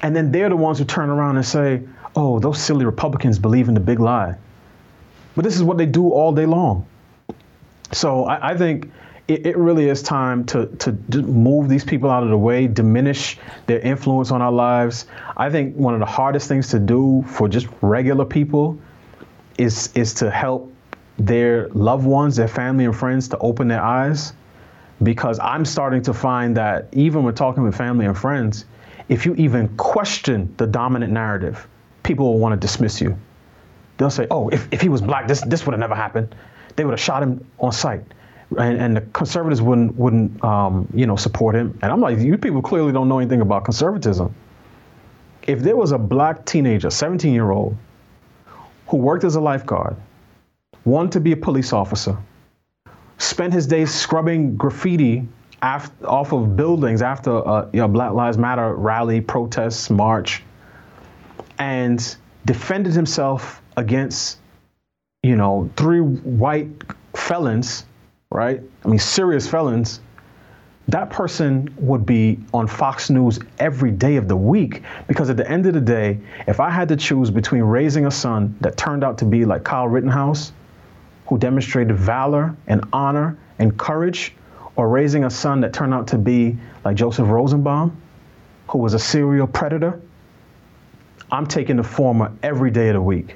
And then they're the ones who turn around and say, "Oh, those silly Republicans believe in the big lie." But this is what they do all day long. So I, I think it, it, really is time to, to move these people out of the way, diminish their influence on our lives. I think one of the hardest things to do for just regular people is, is to help their loved ones, their family and friends to open their eyes. Because I'm starting to find that even when talking with family and friends, if you even question the dominant narrative, people will want to dismiss you. They'll say, oh, if, if he was black, this, this would have never happened. They would have shot him on sight and, and the conservatives wouldn't wouldn't um, you know support him. And I'm like, you people clearly don't know anything about conservatism. If there was a black teenager, 17 year old, who worked as a lifeguard, wanted to be a police officer, spent his days scrubbing graffiti after, off of buildings after a you know, Black Lives Matter rally, protests, march, and defended himself against, you know, three white felons right? I mean, serious felons, that person would be on Fox News every day of the week because at the end of the day, if I had to choose between raising a son that turned out to be like Kyle Rittenhouse, who demonstrated valor and honor and courage, or raising a son that turned out to be like Joseph Rosenbaum, who was a serial predator, I'm taking the former every day of the week.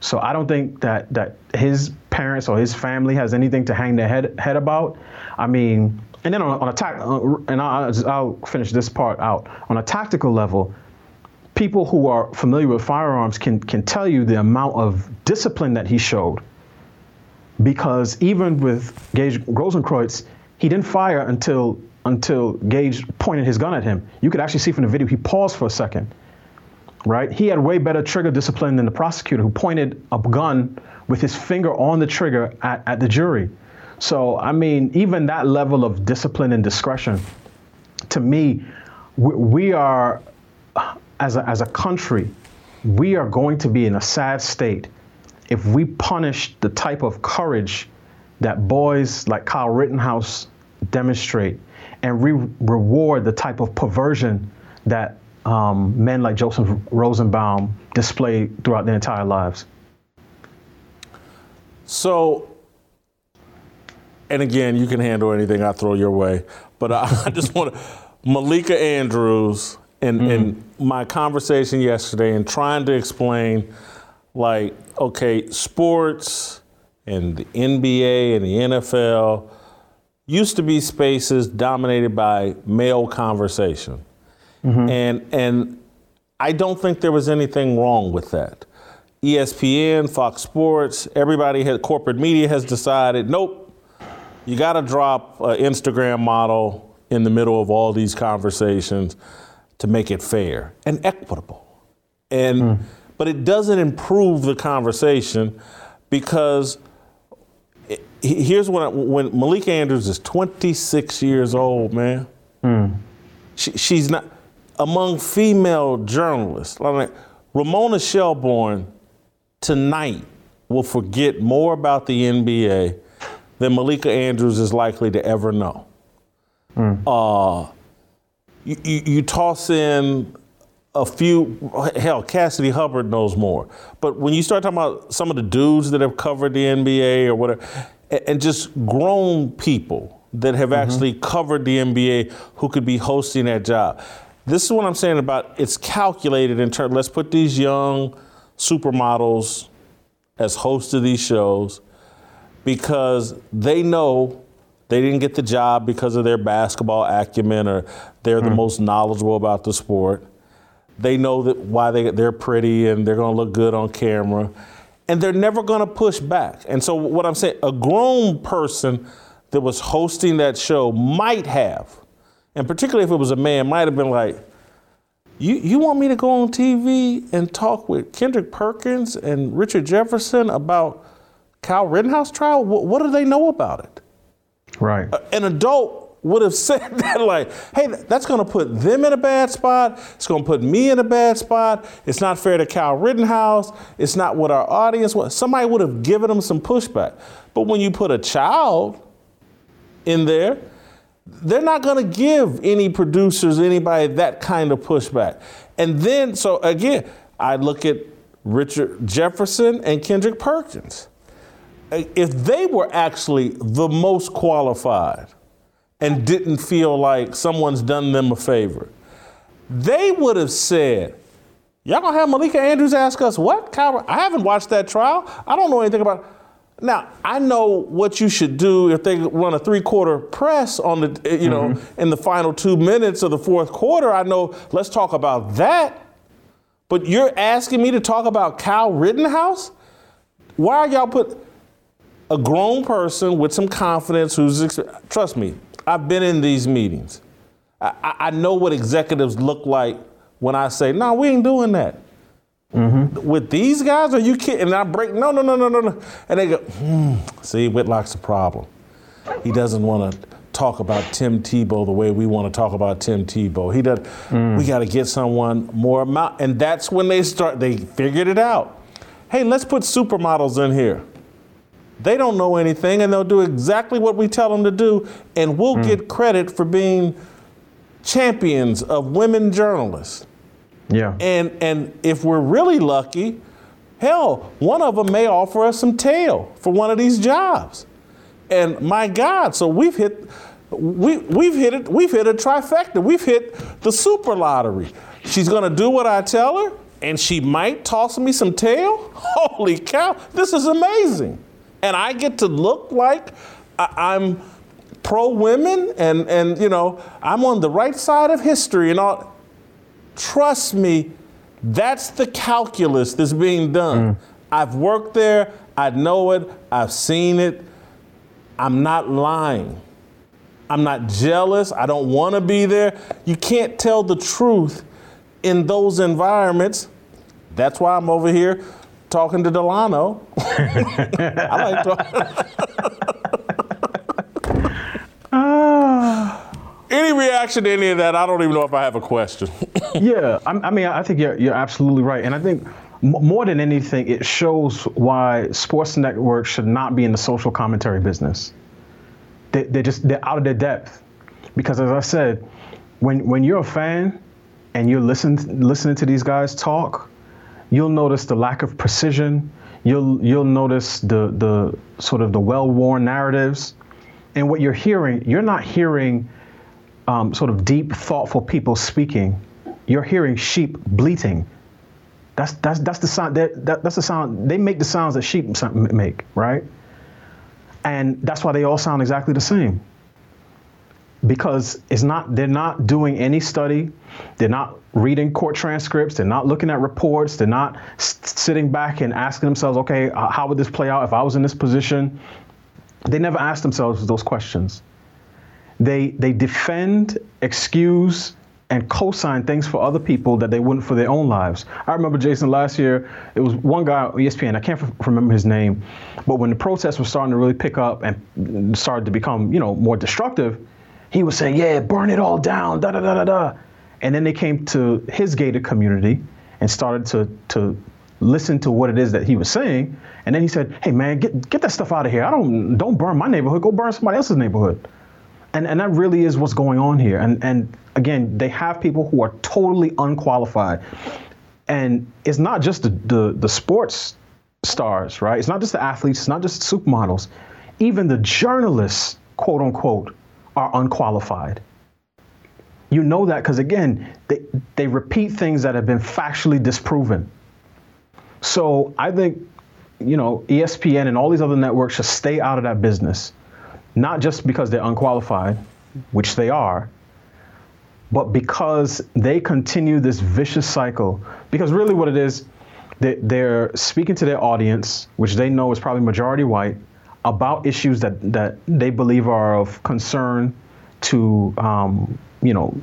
So I don't think that that his parents or his family has anything to hang their head head about. I mean, and then on, on a tac, uh, and I'll, I'll finish this part out. On a tactical level, people who are familiar with firearms can can tell you the amount of discipline that he showed. Because even with Gaige Rosenkreutz, he didn't fire until until Gaige pointed his gun at him. You could actually see from the video he paused for a second right? He had way better trigger discipline than the prosecutor who pointed a gun with his finger on the trigger at, at the jury. So, I mean, even that level of discipline and discretion, to me, we, we are, as a, as a country, we are going to be in a sad state if we punish the type of courage that boys like Kyle Rittenhouse demonstrate and we reward the type of perversion that um, men like Joseph Rosenbaum display throughout their entire lives. So, and again, you can handle anything I throw your way, but I, I just want to, Malika Andrews and, mm. and my conversation yesterday and trying to explain, like, okay, sports and the NBA and the NFL used to be spaces dominated by male conversation. Mm-hmm. And and I don't think there was anything wrong with that. ESPN, Fox Sports, everybody had corporate media has decided, nope, you got to drop an Instagram model in the middle of all these conversations to make it fair and equitable. And mm. but it doesn't improve the conversation because it, here's when I, when Malika Andrews is 26 years old, man. Mm. She, she's not among female journalists. Ramona Shelburne tonight will forget more about the NBA than Malika Andrews is likely to ever know. Mm. Uh, you, you, you, toss in a few, hell, Cassidy Hubbarth knows more. But when you start talking about some of the dudes that have covered the NBA or whatever, and just grown people that have mm-hmm. actually covered the NBA who could be hosting that job this is what I'm saying about it's calculated in terms. Let's put these young supermodels as hosts of these shows because they know they didn't get the job because of their basketball acumen or they're the hmm. most knowledgeable about the sport. They know that why they they're pretty and they're going to look good on camera, and they're never going to push back. And so what I'm saying, a grown person that was hosting that show might have and particularly if it was a man, might have been like, You you want me to go on TV and talk with Kendrick Perkins and Richard Jefferson about Kyle Rittenhouse trial? What, what do they know about it? Right. An adult would have said that like, hey, that's going to put them in a bad spot. It's going to put me in a bad spot. It's not fair to Kyle Rittenhouse. It's not what our audience wants. Somebody would have given them some pushback. But when you put a child in there, they're not going to give any producers, anybody that kind of pushback. And then, so again, I look at Richard Jefferson and Kendrick Perkins. If they were actually the most qualified and didn't feel like someone's done them a favor, they would have said, Y'all gonna have Malika Andrews ask us what? I haven't watched that trial. I don't know anything about it. Now, I know what you should do if they run a three quarter press on the, eh, you know, Mm-hmm. in the final two minutes of the fourth quarter. I know, let's talk about that. But you're asking me to talk about Kyle Rittenhouse? Why are y'all put a grown person with some confidence who's, trust me, I've been in these meetings. I, I I know what executives look like when I say, no, we ain't doing that. Mm-hmm. With these guys, are you kidding? And I break, no, no, no, no, no, no. And they go, hmm, see, Whitlock's a problem. He doesn't want to talk about Tim Tebow the way we want to talk about Tim Tebow. He does. Mm. We got to get someone more amount, and that's when they start. They figured it out. Hey, let's put supermodels in here. They don't know anything, and they'll do exactly what we tell them to do, and we'll mm. get credit for being champions of women journalists. Yeah. And and if we're really lucky, hell, one of them may offer us some tail for one of these jobs. And my God, so we've hit we we've hit it, we've hit a trifecta. We've hit the super lottery. She's gonna do what I tell her, and she might toss me some tail. Holy cow, this is amazing. And I get to look like I- I'm pro women and and you know, I'm on the right side of history and all trust me, that's the calculus that's being done. Mm. I've worked there, I know it, I've seen it. I'm not lying. I'm not jealous. I don't want to be there. You can't tell the truth in those environments. That's why I'm over here talking to Delano. I like talking. Any reaction to any of that? I don't even know if I have a question. yeah, I, I mean, I think you're, you're absolutely right. And I think more than anything, it shows why sports networks should not be in the social commentary business. They, they're just, they're out of their depth. Because as I said, when, when you're a fan and you're listening, listening to these guys talk, you'll notice the lack of precision. You'll, you'll notice the, the sort of the well-worn narratives. And what you're hearing, you're not hearing um, sort of deep, thoughtful people speaking, you're hearing sheep bleating. That's that's that's the sound. That, that that's the sound. They make the sounds that sheep make, right? And that's why they all sound exactly the same. Because it's not. They're not doing any study. They're not reading court transcripts. They're not looking at reports. They're not s- sitting back and asking themselves, okay, how would this play out if I was in this position? They never ask themselves those questions they they defend, excuse, and co-sign things for other people that they wouldn't for their own lives. I remember Jason last year. It was one guy on ESPN. I can't f- remember his name, but when the protests were starting to really pick up and started to become you know more destructive, he was saying, "Yeah, burn it all down." Da da da da da. And then they came to his gated community and started to to listen to what it is that he was saying. And then he said, "Hey man, get get that stuff out of here. I don't don't burn my neighborhood. Go burn somebody else's neighborhood." And, and that really is what's going on here. And, and again, they have people who are totally unqualified. And it's not just the, the, the sports stars, right? It's not just the athletes, it's not just supermodels. Even the journalists, quote unquote, are unqualified. You know that because, again, they, they repeat things that have been factually disproven. So I think, you know, ESPN and all these other networks should stay out of that business not just because they're unqualified, which they are, but because they continue this vicious cycle. Because really, what it is, they, they're speaking to their audience, which they know is probably majority white, about issues that, that they believe are of concern to um, you know,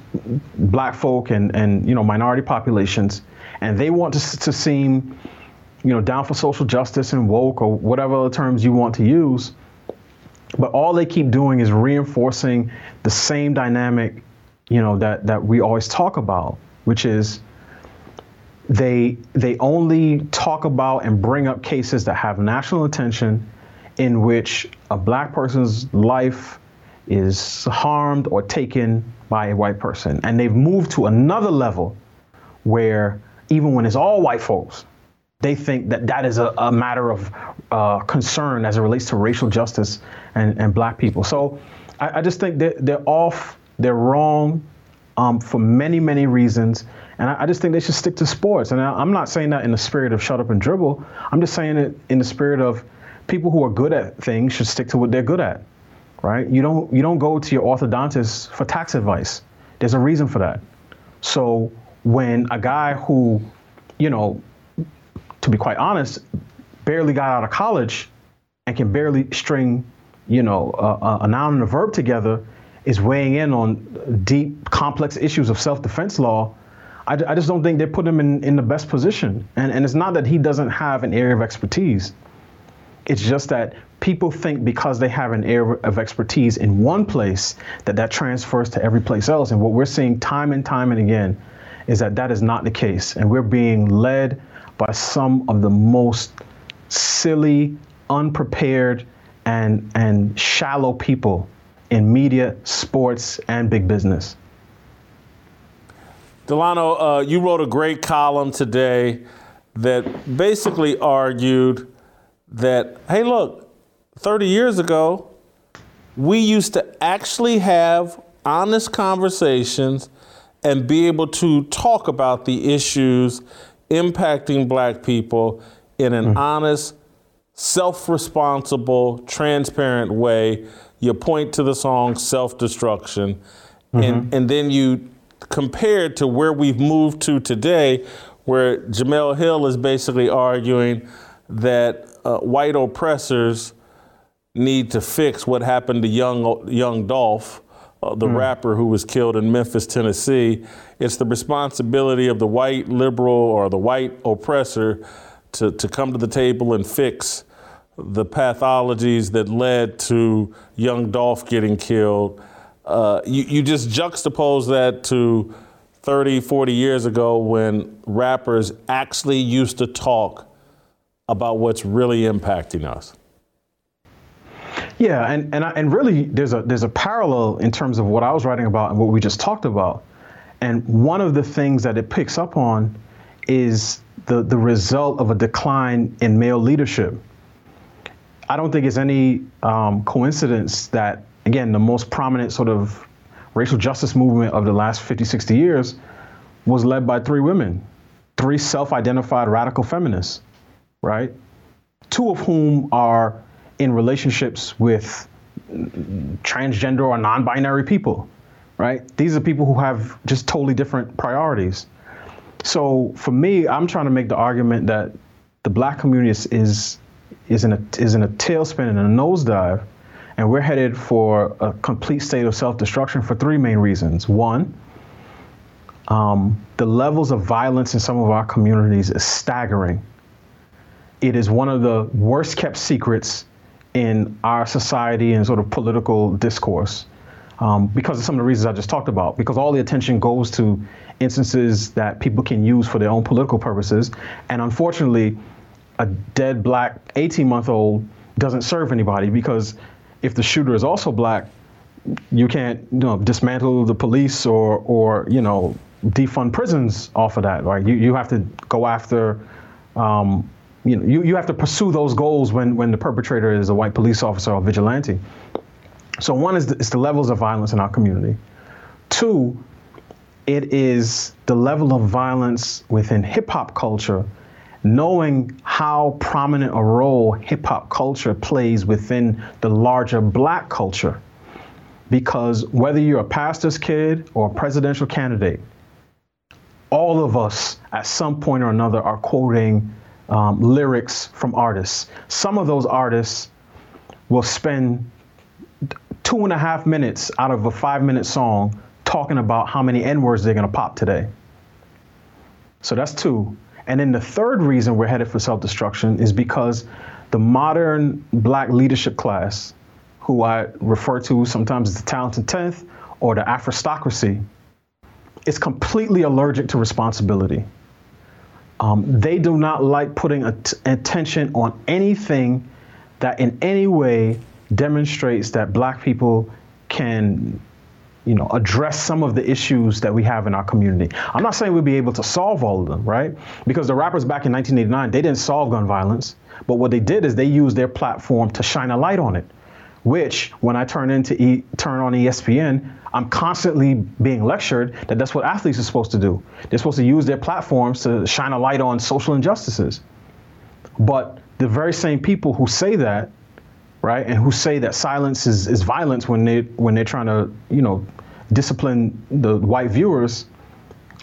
black folk and, and you know minority populations, and they want to, to seem, you know, down for social justice and woke or whatever other terms you want to use. But all they keep doing is reinforcing the same dynamic, you know, that that we always talk about, which is they they only talk about and bring up cases that have national attention in which a black person's life is harmed or taken by a white person. And they've moved to another level where even when it's all white folks, they think that that is a, a matter of uh, concern as it relates to racial justice and, and black people. So I, I just think that they're off, they're wrong um, for many, many reasons. And I, I, just think they should stick to sports. And I, am not saying that in the spirit of shut up and dribble. I'm just saying it in the spirit of people who are good at things should stick to what they're good at right? You don't you don't go to your orthodontist for tax advice. There's a reason for that. So when a guy who, you know, to be quite honest, barely got out of college and can barely string, you know, a, a noun and a verb together, is weighing in on deep, complex issues of self-defense law. I, I just don't think they put him in, in the best position. And, and it's not that he doesn't have an area of expertise. It's just that people think because they have an area of expertise in one place that that transfers to every place else. And what we're seeing time and time and again is that that is not the case. And we're being led by some of the most silly, unprepared, and, and shallow people in media, sports, and big business. Delano, uh, you wrote a great column today that basically argued that, hey, look, 30 years ago, we used to actually have honest conversations and be able to talk about the issues impacting black people in an mm. honest, self responsible, transparent way. You point to the song Self Destruction, mm-hmm. and, and then you compare it to where we've moved to today, where Jemele Hill is basically arguing that uh, white oppressors need to fix what happened to young Young Dolph, uh, the mm. rapper who was killed in Memphis, Tennessee. It's the responsibility of the white liberal or the white oppressor to, to come to the table and fix the pathologies that led to Young Dolph getting killed. Uh, you, you just juxtapose that to 30, 40 years ago when rappers actually used to talk about what's really impacting us. Yeah, and and I, and really, there's a there's a parallel in terms of what I was writing about and what we just talked about. And one of the things that it picks up on is the the result of a decline in male leadership. I don't think it's any um, coincidence that again the most prominent sort of racial justice movement of the last 50, 60 years was led by three women, three self-identified radical feminists right? Two of whom are in relationships with transgender or non binary people, right? These are people who have just totally different priorities. So for me, I'm trying to make the argument that the black community is, is, in, a, is in a tailspin and a nosedive, and we're headed for a complete state of self destruction for three main reasons. One, um, the levels of violence in some of our communities is staggering it is one of the worst kept secrets in our society and sort of political discourse um, because of some of the reasons I just talked about. Because all the attention goes to instances that people can use for their own political purposes. And unfortunately, a dead black 18 month old doesn't serve anybody because if the shooter is also black, you can't you know, dismantle the police or, or you know defund prisons off of that. Right? You, you have to go after um, you know, you, you have to pursue those goals when, when the perpetrator is a white police officer or vigilante. So one is the, is the levels of violence in our community. Two, it is the level of violence within hip hop culture, knowing how prominent a role hip hop culture plays within the larger black culture. Because whether you're a pastor's kid or a presidential candidate, all of us at some point or another are quoting um, lyrics from artists. Some of those artists will spend two and a half minutes out of a five minute song talking about how many N words they're going to pop today. So that's two. And then the third reason we're headed for self destruction is because the modern black leadership class, who I refer to sometimes as the talented 10th or the Afrostocracy, is completely allergic to responsibility. Um, they do not like putting attention on anything that in any way demonstrates that black people can you know, address some of the issues that we have in our community. I'm not saying we'll be able to solve all of them, right? Because the rappers back in 1989, they didn't solve gun violence, but what they did is they used their platform to shine a light on it. Which, when I turn into e- turn on ESPN, I'm constantly being lectured that that's what athletes are supposed to do. They're supposed to use their platforms to shine a light on social injustices. But the very same people who say that right? And who say that silence is, is violence when they when they're trying to, you know, discipline the white viewers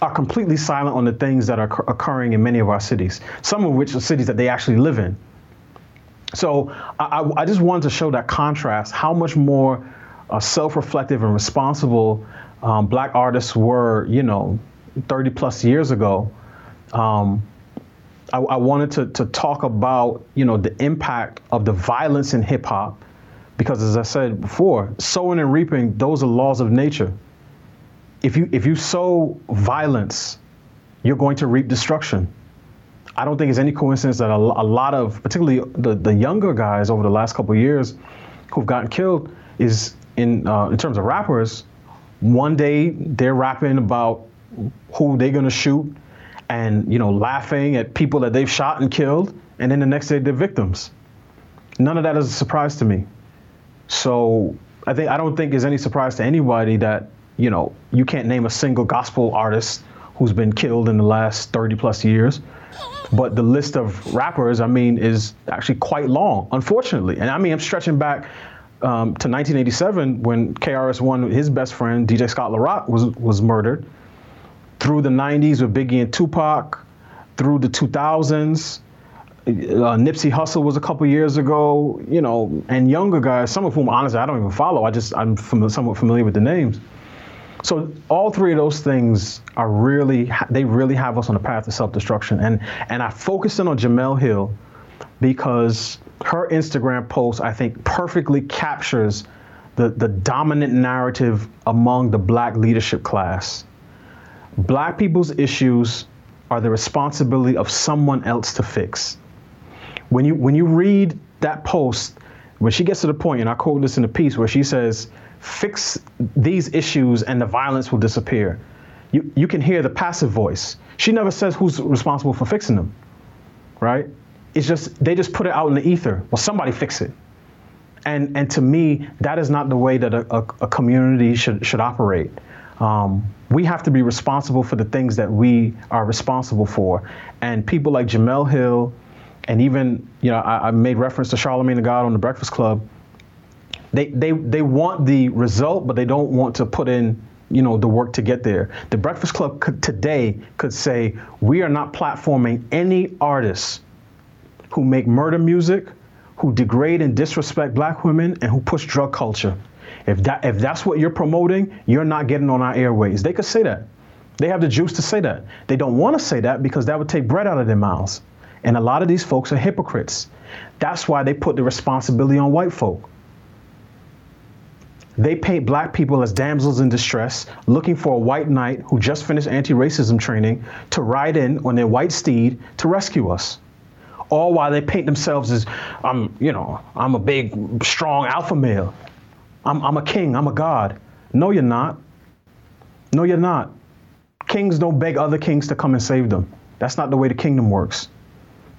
are completely silent on the things that are occurring in many of our cities, some of which are cities that they actually live in. So I, I just wanted to show that contrast, how much more uh, self-reflective and responsible um, black artists were, you know, 30 plus years ago. Um, I, I wanted to, to talk about, you know, the impact of the violence in hip hop, because as I said before, sowing and reaping, those are laws of nature. If you if you sow violence, you're going to reap destruction. I don't think it's any coincidence that a, a lot of, particularly the, the younger guys over the last couple years, who've gotten killed, is in uh, in terms of rappers. One day they're rapping about who they're gonna shoot, and you know laughing at people that they've shot and killed, and then the next day they're victims. None of that is a surprise to me. So I think I don't think it's any surprise to anybody that you know you can't name a single gospel artist who's been killed in the last 30 plus years. But the list of rappers, I mean, is actually quite long, unfortunately. And I mean, I'm stretching back um, to 1987 when KRS-One, his best friend DJ Scott La Rock, was was murdered through the 90s with Biggie and Tupac, through the 2000s. Uh, Nipsey Hussle was a couple years ago, you know, and younger guys, some of whom honestly I don't even follow. I just I'm fam- somewhat familiar with the names. So all three of those things are really they really have us on a path to self-destruction. And and I focused in on Jemele Hill because her Instagram post I think perfectly captures the the dominant narrative among the black leadership class Black people's issues are the responsibility of someone else to fix. When you when you read that post, when she gets to the point, and I quote this in the piece where she says, "Fix these issues and the violence will disappear." You you can hear the passive voice. She never says who's responsible for fixing them, right? It's just they just put it out in the ether. Well, somebody fix it. And and to me, that is not the way that a, a, a community should should operate. Um, we have to be responsible for the things that we are responsible for. And people like Jemele Hill, and even, you know, I, I made reference to Charlamagne tha God on the Breakfast Club. They, they, they want the result, but they don't want to put in you know the work to get there. The Breakfast Club could, today could say we are not platforming any artists who make murder music, who degrade and disrespect black women, and who push drug culture. If that if that's what you're promoting, you're not getting on our airways. They could say that. They have the juice to say that. They don't want to say that because that would take bread out of their mouths. And a lot of these folks are hypocrites. That's why they put the responsibility on white folk. They paint black people as damsels in distress, looking for a white knight who just finished anti racism training to ride in on their white steed to rescue us. All while they paint themselves as, I'm, you know, I'm a big, strong alpha male. I'm, I'm a king, I'm a god. No, you're not. No, you're not. Kings don't beg other kings to come and save them. That's not the way the kingdom works.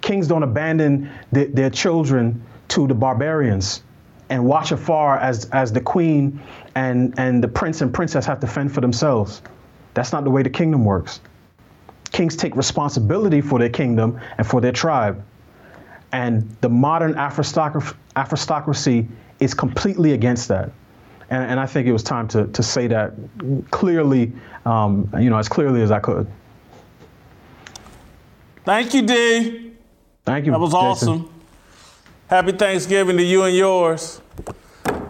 Kings don't abandon the, their children to the barbarians and watch afar as, as the queen and, and the prince and princess have to fend for themselves. That's not the way the kingdom works. Kings take responsibility for their kingdom and for their tribe. And the modern aristocracy is completely against that. And, and, I think it was time to, to say that clearly, um, you know, as clearly as I could. Thank you, D. Thank you. That was Jason. awesome. Happy Thanksgiving to you and yours.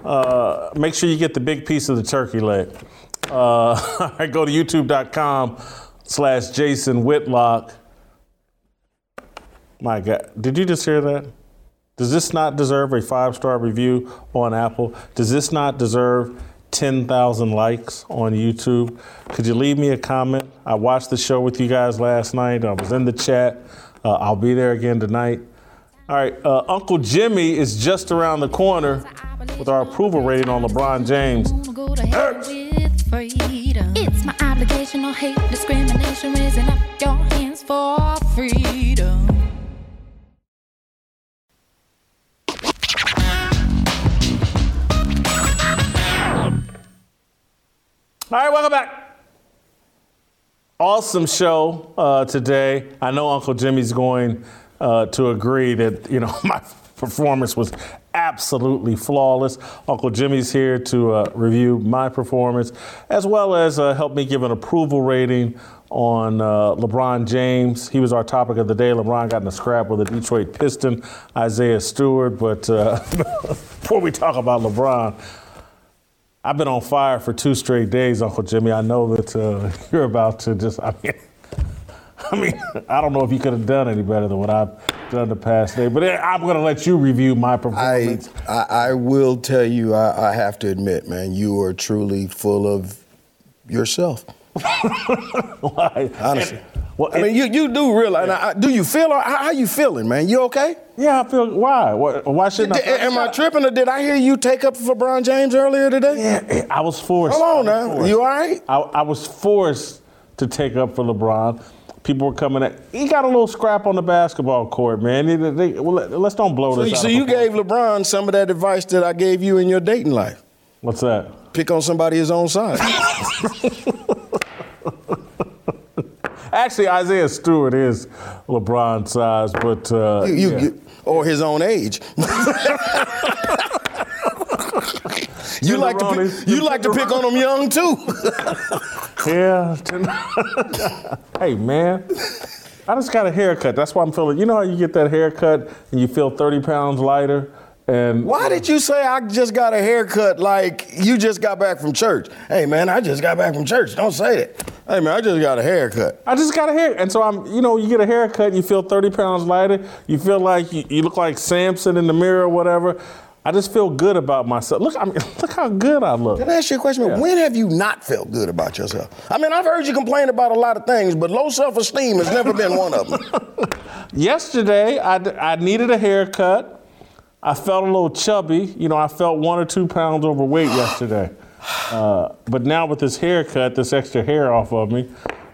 Uh, make sure you get the big piece of the turkey leg. Uh, go to youtube.com slash Jason Whitlock. My God, did you just hear that? Does this not deserve a five star review on Apple? Does this not deserve 10,000 likes on YouTube? Could you leave me a comment? I watched the show with you guys last night. I was in the chat. Uh, I'll be there again tonight. All right, uh, Uncle Jimmy is just around the corner with our approval rating on LeBron James. It's my obligation, no hate, discrimination, raising up your hands for freedom. All right, welcome back. Awesome show uh, today. I know Uncle Jimmy's going uh, to agree that you know my performance was absolutely flawless. Uncle Jimmy's here to uh, review my performance as well as uh, help me give an approval rating on uh, LeBron James. He was our topic of the day. LeBron got in a scrap with a Detroit Piston, Isaiah Stewart. But uh, before we talk about LeBron, I've been on fire for two straight days, Uncle Jimmy. I know that uh, you're about to just, I mean, I mean, I don't know if you could have done any better than what I've done the past day, but I'm going to let you review my performance. I, I will tell you, I, I have to admit, man, you are truly full of yourself. Why? Honestly. Well, I mean, you, you do realize. I, I- do you feel? How, how you feeling, man? You okay? Yeah, I feel. Why? Why, why shouldn't Did- am I tripping, or did I hear you take up for LeBron James earlier today? Yeah, eh, I was forced. Hold on I now. forced. You all right? I, I was forced to take up for LeBron. People were coming at. He got a little scrap on the basketball court, man. They- they- well, let- let's don't blow So, this. so you gave LeBron some of that advice that I gave you in your dating life. What's that? Pick on somebody his own size. Actually, Isaiah Stewart is LeBron size, but uh, you, you, yeah. you- or his own age. you like to pick, you like to pick on them young too. Yeah. hey, man. I just got a haircut. That's why I'm feeling. You know how you get that haircut and you feel 30 pounds lighter? And Why did you say I just got a haircut like you just got back from church? Hey man, I just got back from church. Don't say it. Hey man, I just got a haircut. I just got a hair, and so I'm, you know, you get a haircut, you feel 30 pounds lighter, you feel like you, you look like Samson in the mirror or whatever. I just feel good about myself. Look, I mean, look how good I look. Can I ask you a question? When have you not felt good about yourself? I mean, I've heard you complain about a lot of things, but low self-esteem has never been one of them. Yesterday, I, d- I needed a haircut. I felt a little chubby. You know, I felt one or two pounds overweight yesterday. Uh, but now with this haircut, this extra hair off of me,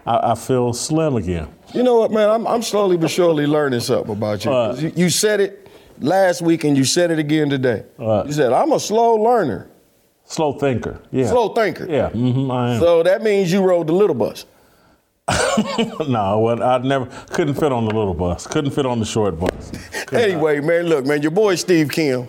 I, I feel slim again. You know what, man? I'm, I'm slowly but surely learning something about you. 'Cause you. You said it last week and you said it again today. you said, I'm a slow learner. Slow thinker, yeah. Slow thinker. Yeah, mm-hmm, I am. So that means you rode the little bus. no, well, I never couldn't fit on the little bus. Couldn't fit on the short bus. Anyway, man, look, man, your boy Steve Kim.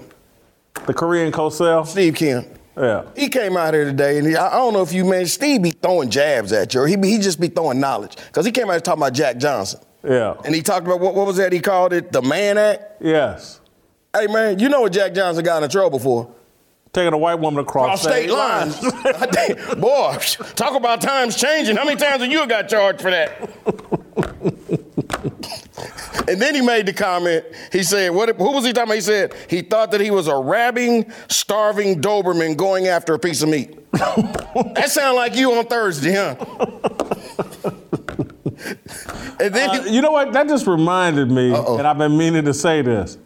The Korean Cosell? Steve Kim. Yeah. He came out here today, and he, I I don't know if you, man, Steve be throwing jabs at you, or he, be, he just be throwing knowledge. Because he came out here talking about Jack Johnson. Yeah. And he talked about, what, what was that he called it? The Mann Act? Yes. Hey, man, you know what Jack Johnson got in trouble for? Taking a white woman across, Cross state lines. I think- Boy, talk about times changing. How many times have you got charged for that? and then he made the comment. He said, "What? Who was he talking about?" He said he thought that he was a rabbing, starving Doberman going after a piece of meat. that sound like you on Thursday, huh? and then Uh, you know what? That just reminded me, and I've been meaning to say this.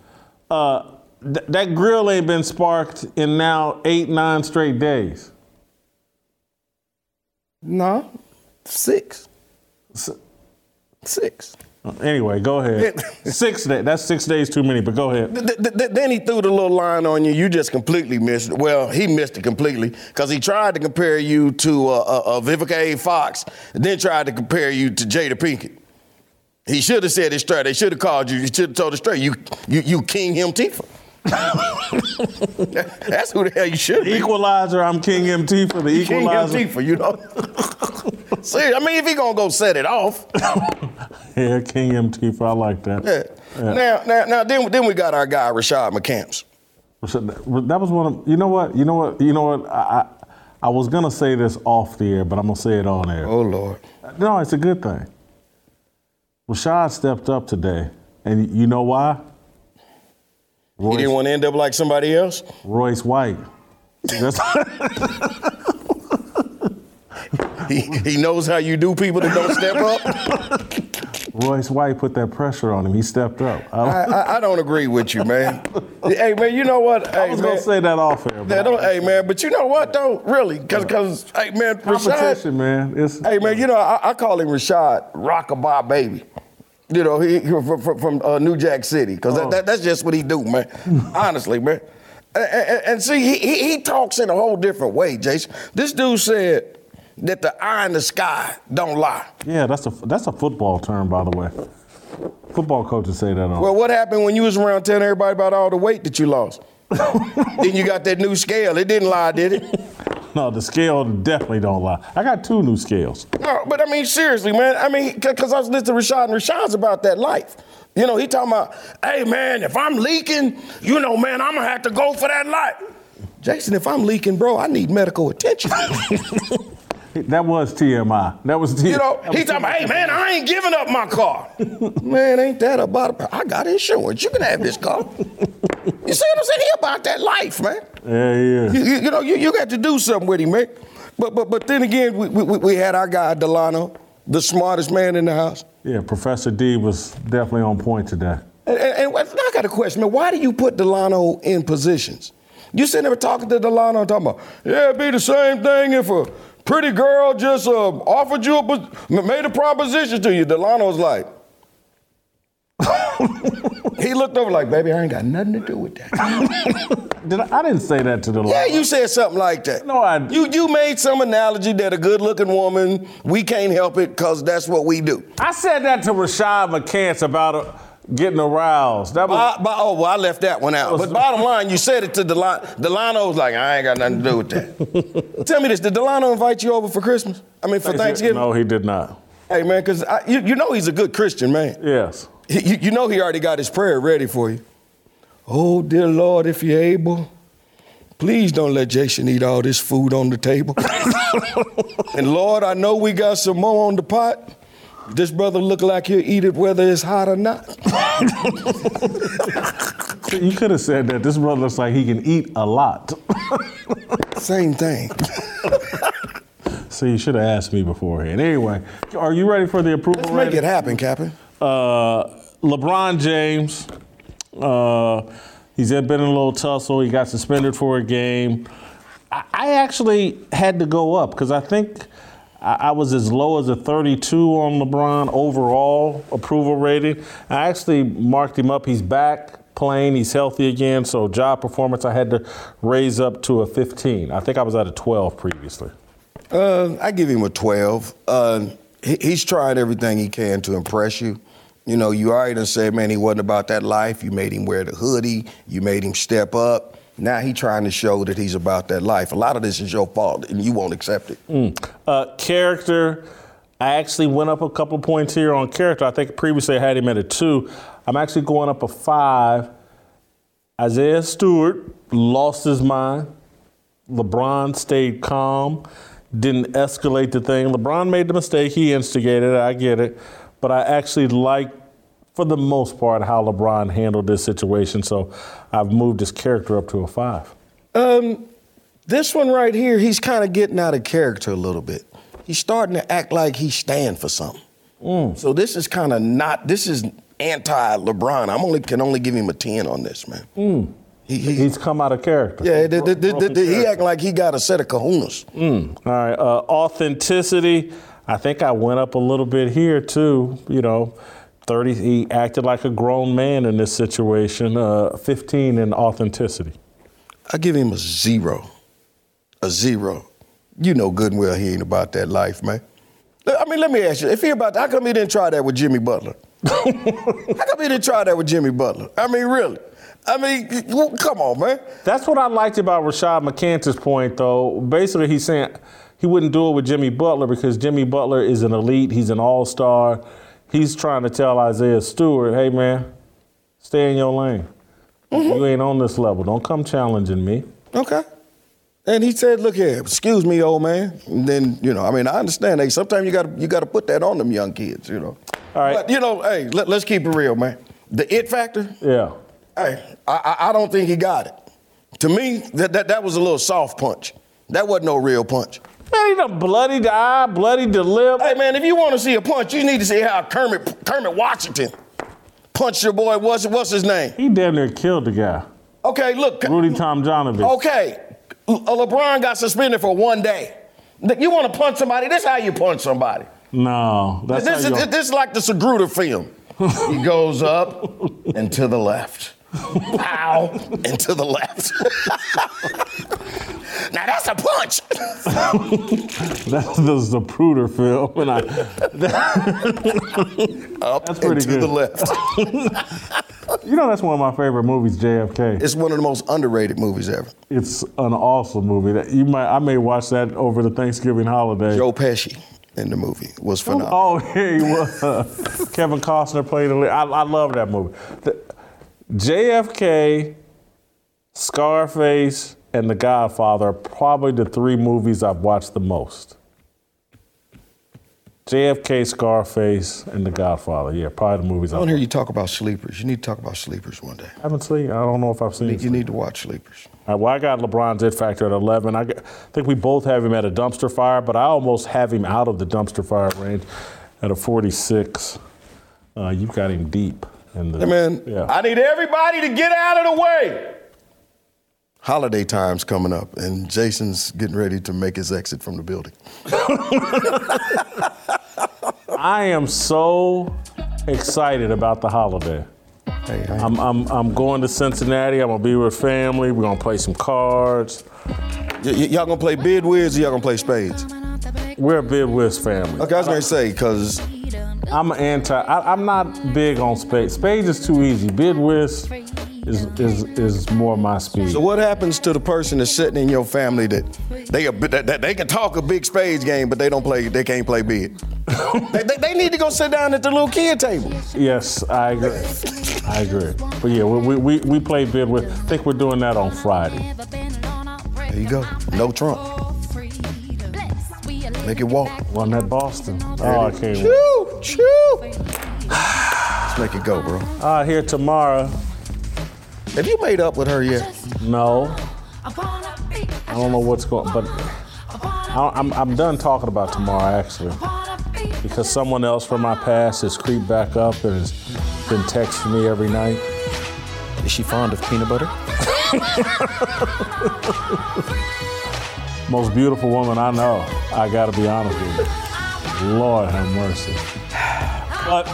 Uh, th- that grill ain't been sparked in now eight, nine straight days. No, six. Six. Anyway, go ahead. six days. That's six days too many, but go ahead. Th- th- th- then he threw the little line on you. You just completely missed it. Well, he missed it completely because he tried to compare you to uh, uh, uh, Vivica A. Fox, and then tried to compare you to Jada Pinkett. He should have said it straight. They should have called you. You should have told it straight. You, you, you King Him Tifa. That's who the hell you should be. Equalizer, I'm King MT for the King Him equalizer. Tifa, you know. See, I mean, if he gonna go set it off. Yeah, King MT for I like that. Yeah. Now, now, now, then, then we got our guy Rashad McCants. That was one of you know what you know what you know what I I, I was gonna say this off the air, but I'm gonna say it on air. Oh Lord. No, it's a good thing. Rashad stepped up today, and you know why? He didn't want to end up like somebody else. Royce White. He, he knows how you do people that don't step up. Royce White put that pressure on him. He stepped up. I, I, I, don't agree with you, man. hey, man, you know what? I hey, was man. gonna say that off air. Yeah, don't, hey man, but you know what though, really, because because hey man, Rashad, Competition, man. It's, hey man, you know I, I call him Rashad Rockabye Baby. You know he, from, from, uh, New Jack City because Oh. that, that, that's just what he do, man. Honestly, man. And, and, and see, he, he he talks in a whole different way, Jason. This dude said that the eye in the sky don't lie. yeah, that's a that's a football term, by the way. Football coaches say that on. Well, what happened when you was around telling everybody about all the weight that you lost? then you got that new scale. It didn't lie, did it? no, the scale definitely don't lie. I got two new scales. No, but I mean, seriously, man. I mean, because I was listening to Rashad, and Rashad's about that life. You know, he talking about, hey, man, if I'm leaking, you know, man, I'm going to have to go for that life. Jason, if I'm leaking, bro, I need medical attention. That was TMI. That was TMI. you know, he talking about, hey, man, I ain't giving up my car. man, ain't that about it? I got insurance. You can have this car. you see what I'm saying? He about that life, man. Yeah, yeah. You, you- know, you, you got to do something with him, man. But but but then again, we, we, we had our guy Delano, the smartest man in the house. Yeah, Professor D was definitely on point today. And, and, and I got a question, man. Why do you put Delano in positions? You sitting there talking to Delano and talking about, yeah, it'd be the same thing if a pretty girl just uh, offered you a, made a proposition to you. Delano's like, he looked over like, baby, I ain't got nothing to do with that. Did I, I didn't say that to Delano. Yeah, you said something like that. No, I. You you made some analogy that a good-looking woman, we can't help it because that's what we do. I said that to Rashad McCants about uh, getting aroused. That was. Bo- bo- oh, well, I left that one out. But bottom line, you said it to Delano. Delano was like, I ain't got nothing to do with that. Tell me this: Did Delano invite you over for Christmas? I mean, for Thanksgiving? No, he did not. Hey, man, because you, you know he's a good Christian man. Yes. He- You, you know he already got his prayer ready for you. Oh, dear Lord, if you're able, please don't let Jason eat all this food on the table. and Lord, I know we got some more on the pot. This brother look like he'll eat it whether it's hot or not. You could have said that. This brother looks like he can eat a lot. Same thing. So you should have asked me beforehand. Anyway, are you ready for the approval Let's make rating? it happen, Captain. Uh, LeBron James, uh, he's been in a little tussle. He got suspended for a game. I, I actually had to go up because I think I, I was as low as a 32 on LeBron overall approval rating. I actually marked him up. He's back playing. He's healthy again. So job performance, I had to raise up to a 15. I think I was at a 12 previously. Uh, I give him a 12. Uh, he, he's trying everything he can to impress you. You know, you already said, man, he wasn't about that life. You made him wear the hoodie. You made him step up. Now he's trying to show that he's about that life. A lot of this is your fault, and you won't accept it. Mm. Uh, character, I actually went up a couple points here on character. I think previously I had him at a two. I'm actually going up a five. Isaiah Stewart lost his mind. LeBron stayed calm, didn't escalate the thing. LeBron made the mistake. He instigated it. I get it. But I actually like, for the most part, how LeBron handled this situation. So I've moved his character up to a five. Um, this one right here, he's kind of getting out of character a little bit. He's starting to act like he's stand for something. So this is kind of not. This is anti-LeBron. I'm only can only give him a ten on this, man. He, He's come out of character. Yeah, the, the, the, he acting like he got a set of kahunas. Mm. All right. Uh, authenticity. I think I went up a little bit here too. You know, 30. He acted like a grown man in this situation. Uh, 15 in authenticity. I give him a zero. A zero. You know good and well he ain't about that life, man. I mean, let me ask you, if he about, that, how come he didn't try that with Jimmy Butler? how come he didn't try that with Jimmy Butler? I mean, really? I mean, come on, man. That's what I liked about Rashad McCants' point, though. Basically, he's saying he wouldn't do it with Jimmy Butler because Jimmy Butler is an elite. He's an all-star. He's trying to tell Isaiah Stewart, "Hey, man, stay in your lane. You ain't on this level. Don't come challenging me." Okay. And he said, "Look here, excuse me, old man." And then you know, I mean, I understand. Hey, sometimes you got to you got to put that on them young kids, you know. All right. But you know, hey, let, us keep it real, man. The it factor. Yeah. Hey, I, I, I don't think he got it. To me, that, that that was a little soft punch. That wasn't no real punch. Man, he done bloodied the eye, bloodied the lip. Hey man, if you want to see a punch, you need to see how Kermit Kermit Washington punched your boy. What's what's his name? He damn near killed the guy. Okay, look. Rudy Tomjanovich. Okay, Le- LeBron got suspended for one day. You want to punch somebody? This is how you punch somebody. No, that's this, how is, this is like the Sagruda film. he goes up and to the left. Pow, and to the left. now that's a punch. That's the Zapruder film, and I. Up That's pretty and to good. the left. You know, that's one of my favorite movies, JFK. It's one of the most underrated movies ever. It's an awesome movie. That you might, I may watch that over the Thanksgiving holiday. Joe Pesci in the movie was oh, phenomenal. Oh, yeah, he was. Kevin Costner played the lead. I, I love that movie. The, JFK, Scarface, and The Godfather are probably the three movies I've watched the most. JFK, Scarface, and The Godfather. Yeah, probably the movies I to hear you talk about sleepers. You need to talk about sleepers one day. I haven't seen. I don't know if I've seen. You need to watch sleepers. Right, well, I got LeBron's it factor at 11. I think we both have him at a dumpster fire, but I almost have him out of the dumpster fire range at a 46. Uh, you've got him deep in the. Hey man, Yeah. I need everybody to get out of the way. Holiday time's coming up, and Jason's getting ready to make his exit from the building. I am so excited about the holiday. I'm, I'm, I'm going to Cincinnati. I'm gonna be with family. We're gonna play some cards. Y- y- y'all gonna play bid whiz or y'all gonna play spades? We're a bid whiz family. Okay, I was gonna say because I'm an anti. I, I'm not big on spades. Spades is too easy. Bid whiz is is is more my speed. So what happens to the person that's sitting in your family that they a, that, that they can talk a big spades game, but they don't play. They can't play bid. they, they, they need to go sit down at the little kid table. Yes, I agree. I agree. But yeah, we, we, we play bid with. I think we're doing that on Friday. There you go. No Trump. Make it walk. One at Boston. Oh, I can't wait. Choo, choo. Let's make it go, bro. Uh, here tomorrow. Have you made up with her yet? No. I don't know what's going, on, but I, I'm I'm done talking about tomorrow actually, because someone else from my past has creeped back up and has been texting me every night. Is she fond of peanut butter? Most beautiful woman I know. I gotta be honest with you. Lord have mercy. But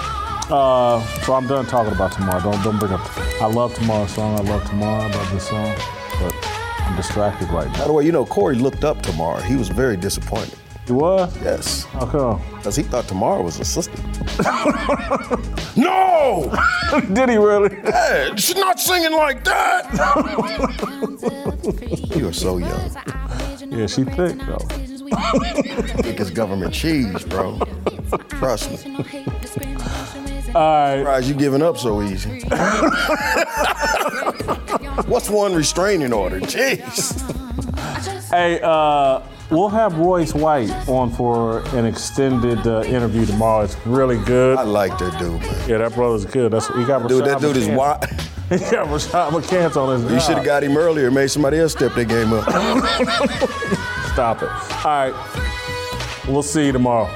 uh, so I'm done talking about tomorrow. Don't don't bring up. I love tomorrow's song. I love tomorrow. I love this song. But I'm distracted right now. By the way, you know Corey looked up tomorrow. He was very disappointed. He was? Yes. How come? Because he thought tomorrow was a sister. no! Did he really? Hey, she's not singing like that. you are so young. Yeah, she thick though. Thick as government cheese, bro. Trust me. All right. Surprised you giving up so easy. What's one restraining order? Jeez. Hey, uh, we'll have Royce White on for an extended uh, interview tomorrow. It's really good. I like that dude, man. Yeah, that brother's good. That's he got. Dude, that dude is wild. He got Rashad McCants on his. You should have got him earlier, made somebody else step their game up. Stop it. All right. We'll see you tomorrow.